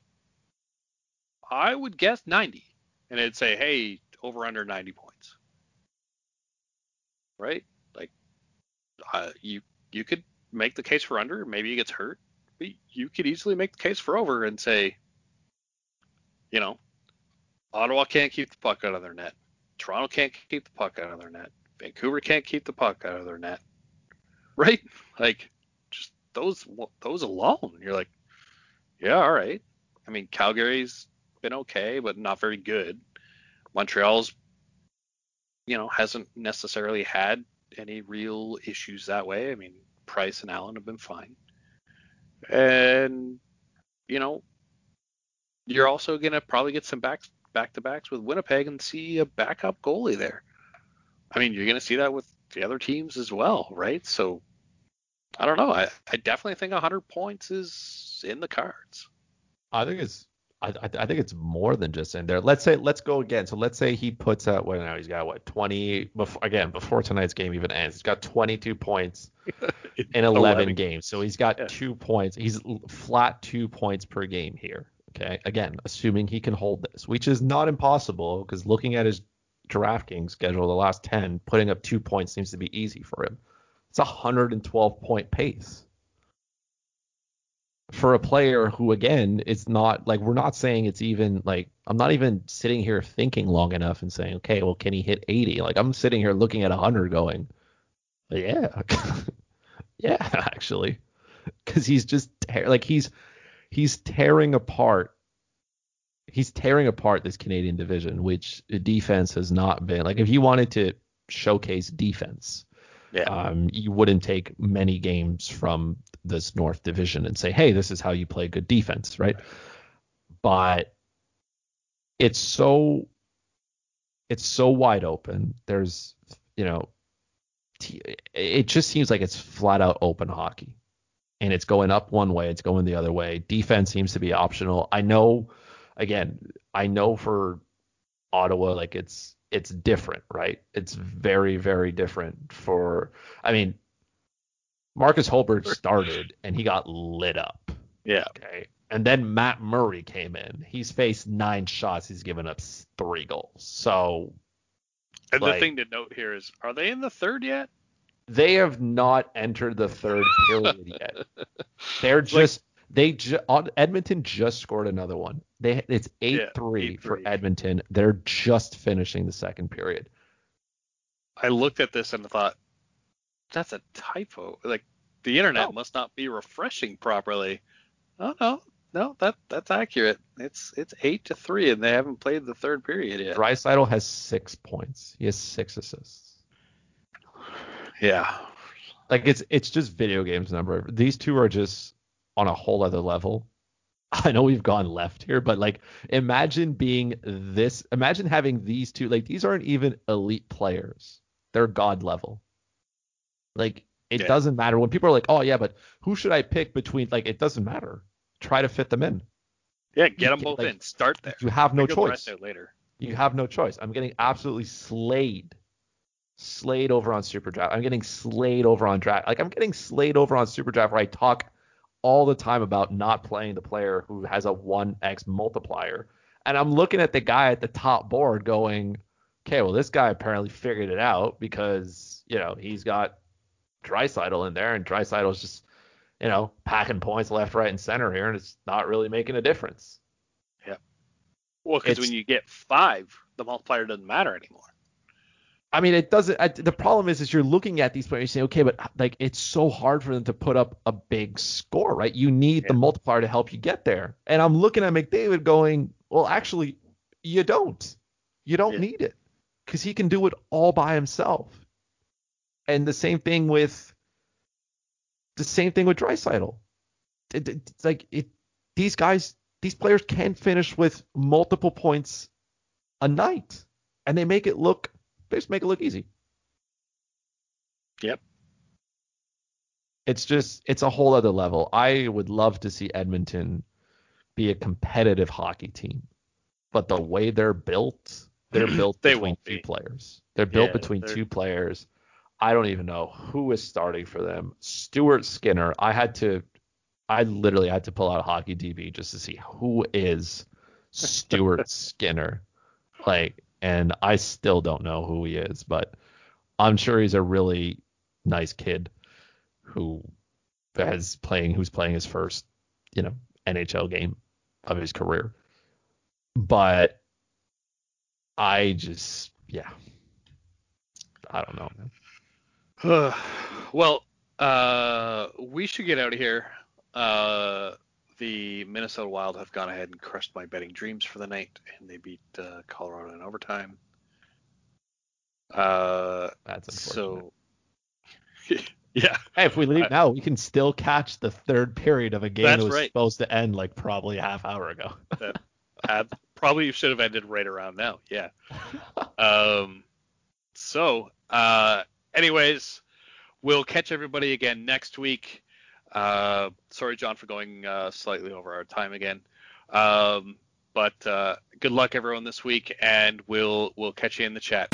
I would guess 90 and it'd say, "Hey, over under 90 points." Right? Like uh, you you could make the case for under, maybe he gets hurt. But you could easily make the case for over and say, you know, Ottawa can't keep the puck out of their net. Toronto can't keep the puck out of their net. Vancouver can't keep the puck out of their net. Right? Like just those those alone. You're like, yeah, all right. I mean, Calgary's been okay, but not very good. Montreal's you know, hasn't necessarily had any real issues that way. I mean, Price and Allen have been fine. And you know, you're also going to probably get some back back to backs with Winnipeg and see a backup goalie there. I mean, you're going to see that with the other teams as well, right? So I don't know. I, I definitely think 100 points is in the cards. I think it's I, I think it's more than just in there. Let's say let's go again. So let's say he puts out what now he's got what 20 before again before tonight's game even ends. He's got 22 points in 11, 11. games. So he's got yeah. two points. He's flat two points per game here. Okay, again, assuming he can hold this, which is not impossible because looking at his DraftKings schedule, the last 10, putting up two points seems to be easy for him. It's a 112 point pace for a player who, again, it's not like we're not saying it's even like I'm not even sitting here thinking long enough and saying, okay, well, can he hit 80? Like I'm sitting here looking at 100 going, yeah, yeah, actually, because he's just like he's he's tearing apart he's tearing apart this Canadian division, which defense has not been like if you wanted to showcase defense, yeah. um, you wouldn't take many games from this North Division and say, hey, this is how you play good defense, right? But it's so it's so wide open. There's you know it just seems like it's flat out open hockey. And it's going up one way, it's going the other way. Defense seems to be optional. I know again, I know for Ottawa, like it's it's different, right? It's very, very different for I mean, Marcus Hogberg started and he got lit up. Yeah. Okay. And then Matt Murray came in. He's faced nine shots. He's given up three goals. So. And like, the thing to note here is, are they in the third yet? They have not entered the third period yet. They're just they ju- Edmonton just scored another one. They it's eight three for Edmonton. They're just finishing the second period. I looked at this and thought, that's a typo. Like the internet oh. must not be refreshing properly. Oh no, no, that that's accurate. It's it's eight to three, and they haven't played the third period yet. Draisaitl has six points. He has six assists. Yeah. Like it's it's just video games number. These two are just on a whole other level. I know we've gone left here, but like imagine being this imagine having these two like these aren't even elite players. They're god level. Like it yeah. doesn't matter when people are like, "Oh yeah, but who should I pick between like it doesn't matter. Try to fit them in." Yeah, get them both like, in. Start there. You have no choice. later. You have no choice. I'm getting absolutely slayed. Slayed over on Super Draft. I'm getting slayed over on draft. Like I'm getting slayed over on Super Draft where I talk all the time about not playing the player who has a 1x multiplier. And I'm looking at the guy at the top board going, okay, well, this guy apparently figured it out because, you know, he's got Draisaitl in there and Draisaitl's just, you know, packing points left, right, and center here, and it's not really making a difference. Yeah. Well, because when you get five, the multiplier doesn't matter anymore. I mean, it doesn't. I, the problem is, is you're looking at these players, saying, okay, but like it's so hard for them to put up a big score, right? You need yeah. the multiplier to help you get there. And I'm looking at McDavid, going, well, actually, you don't. You don't yeah. need it because he can do it all by himself. And the same thing with the same thing with Draisaitl. It, it, it's like it. These guys, these players can finish with multiple points a night, and they make it look they just make it look easy. Yep. It's just it's a whole other level. I would love to see Edmonton be a competitive hockey team. But the way they're built, they're built they between two be. players. They're built yeah, between they're... two players. I don't even know who is starting for them. Stuart Skinner. I had to I literally had to pull out hockey DB just to see who is Stuart Skinner. Like and I still don't know who he is, but I'm sure he's a really nice kid who has playing who's playing his first, you know, NHL game of his career. But I just yeah. I don't know, well, uh we should get out of here. Uh the Minnesota Wild have gone ahead and crushed my betting dreams for the night, and they beat uh, Colorado in overtime. Uh, That's unfortunate. So, yeah. Hey, if we leave now, we can still catch the third period of a game that was right. supposed to end like probably a half hour ago. that probably should have ended right around now. Yeah. um. So, uh, anyways, we'll catch everybody again next week. Uh, sorry, John, for going uh, slightly over our time again. Um, but uh, good luck, everyone, this week, and we'll we'll catch you in the chat.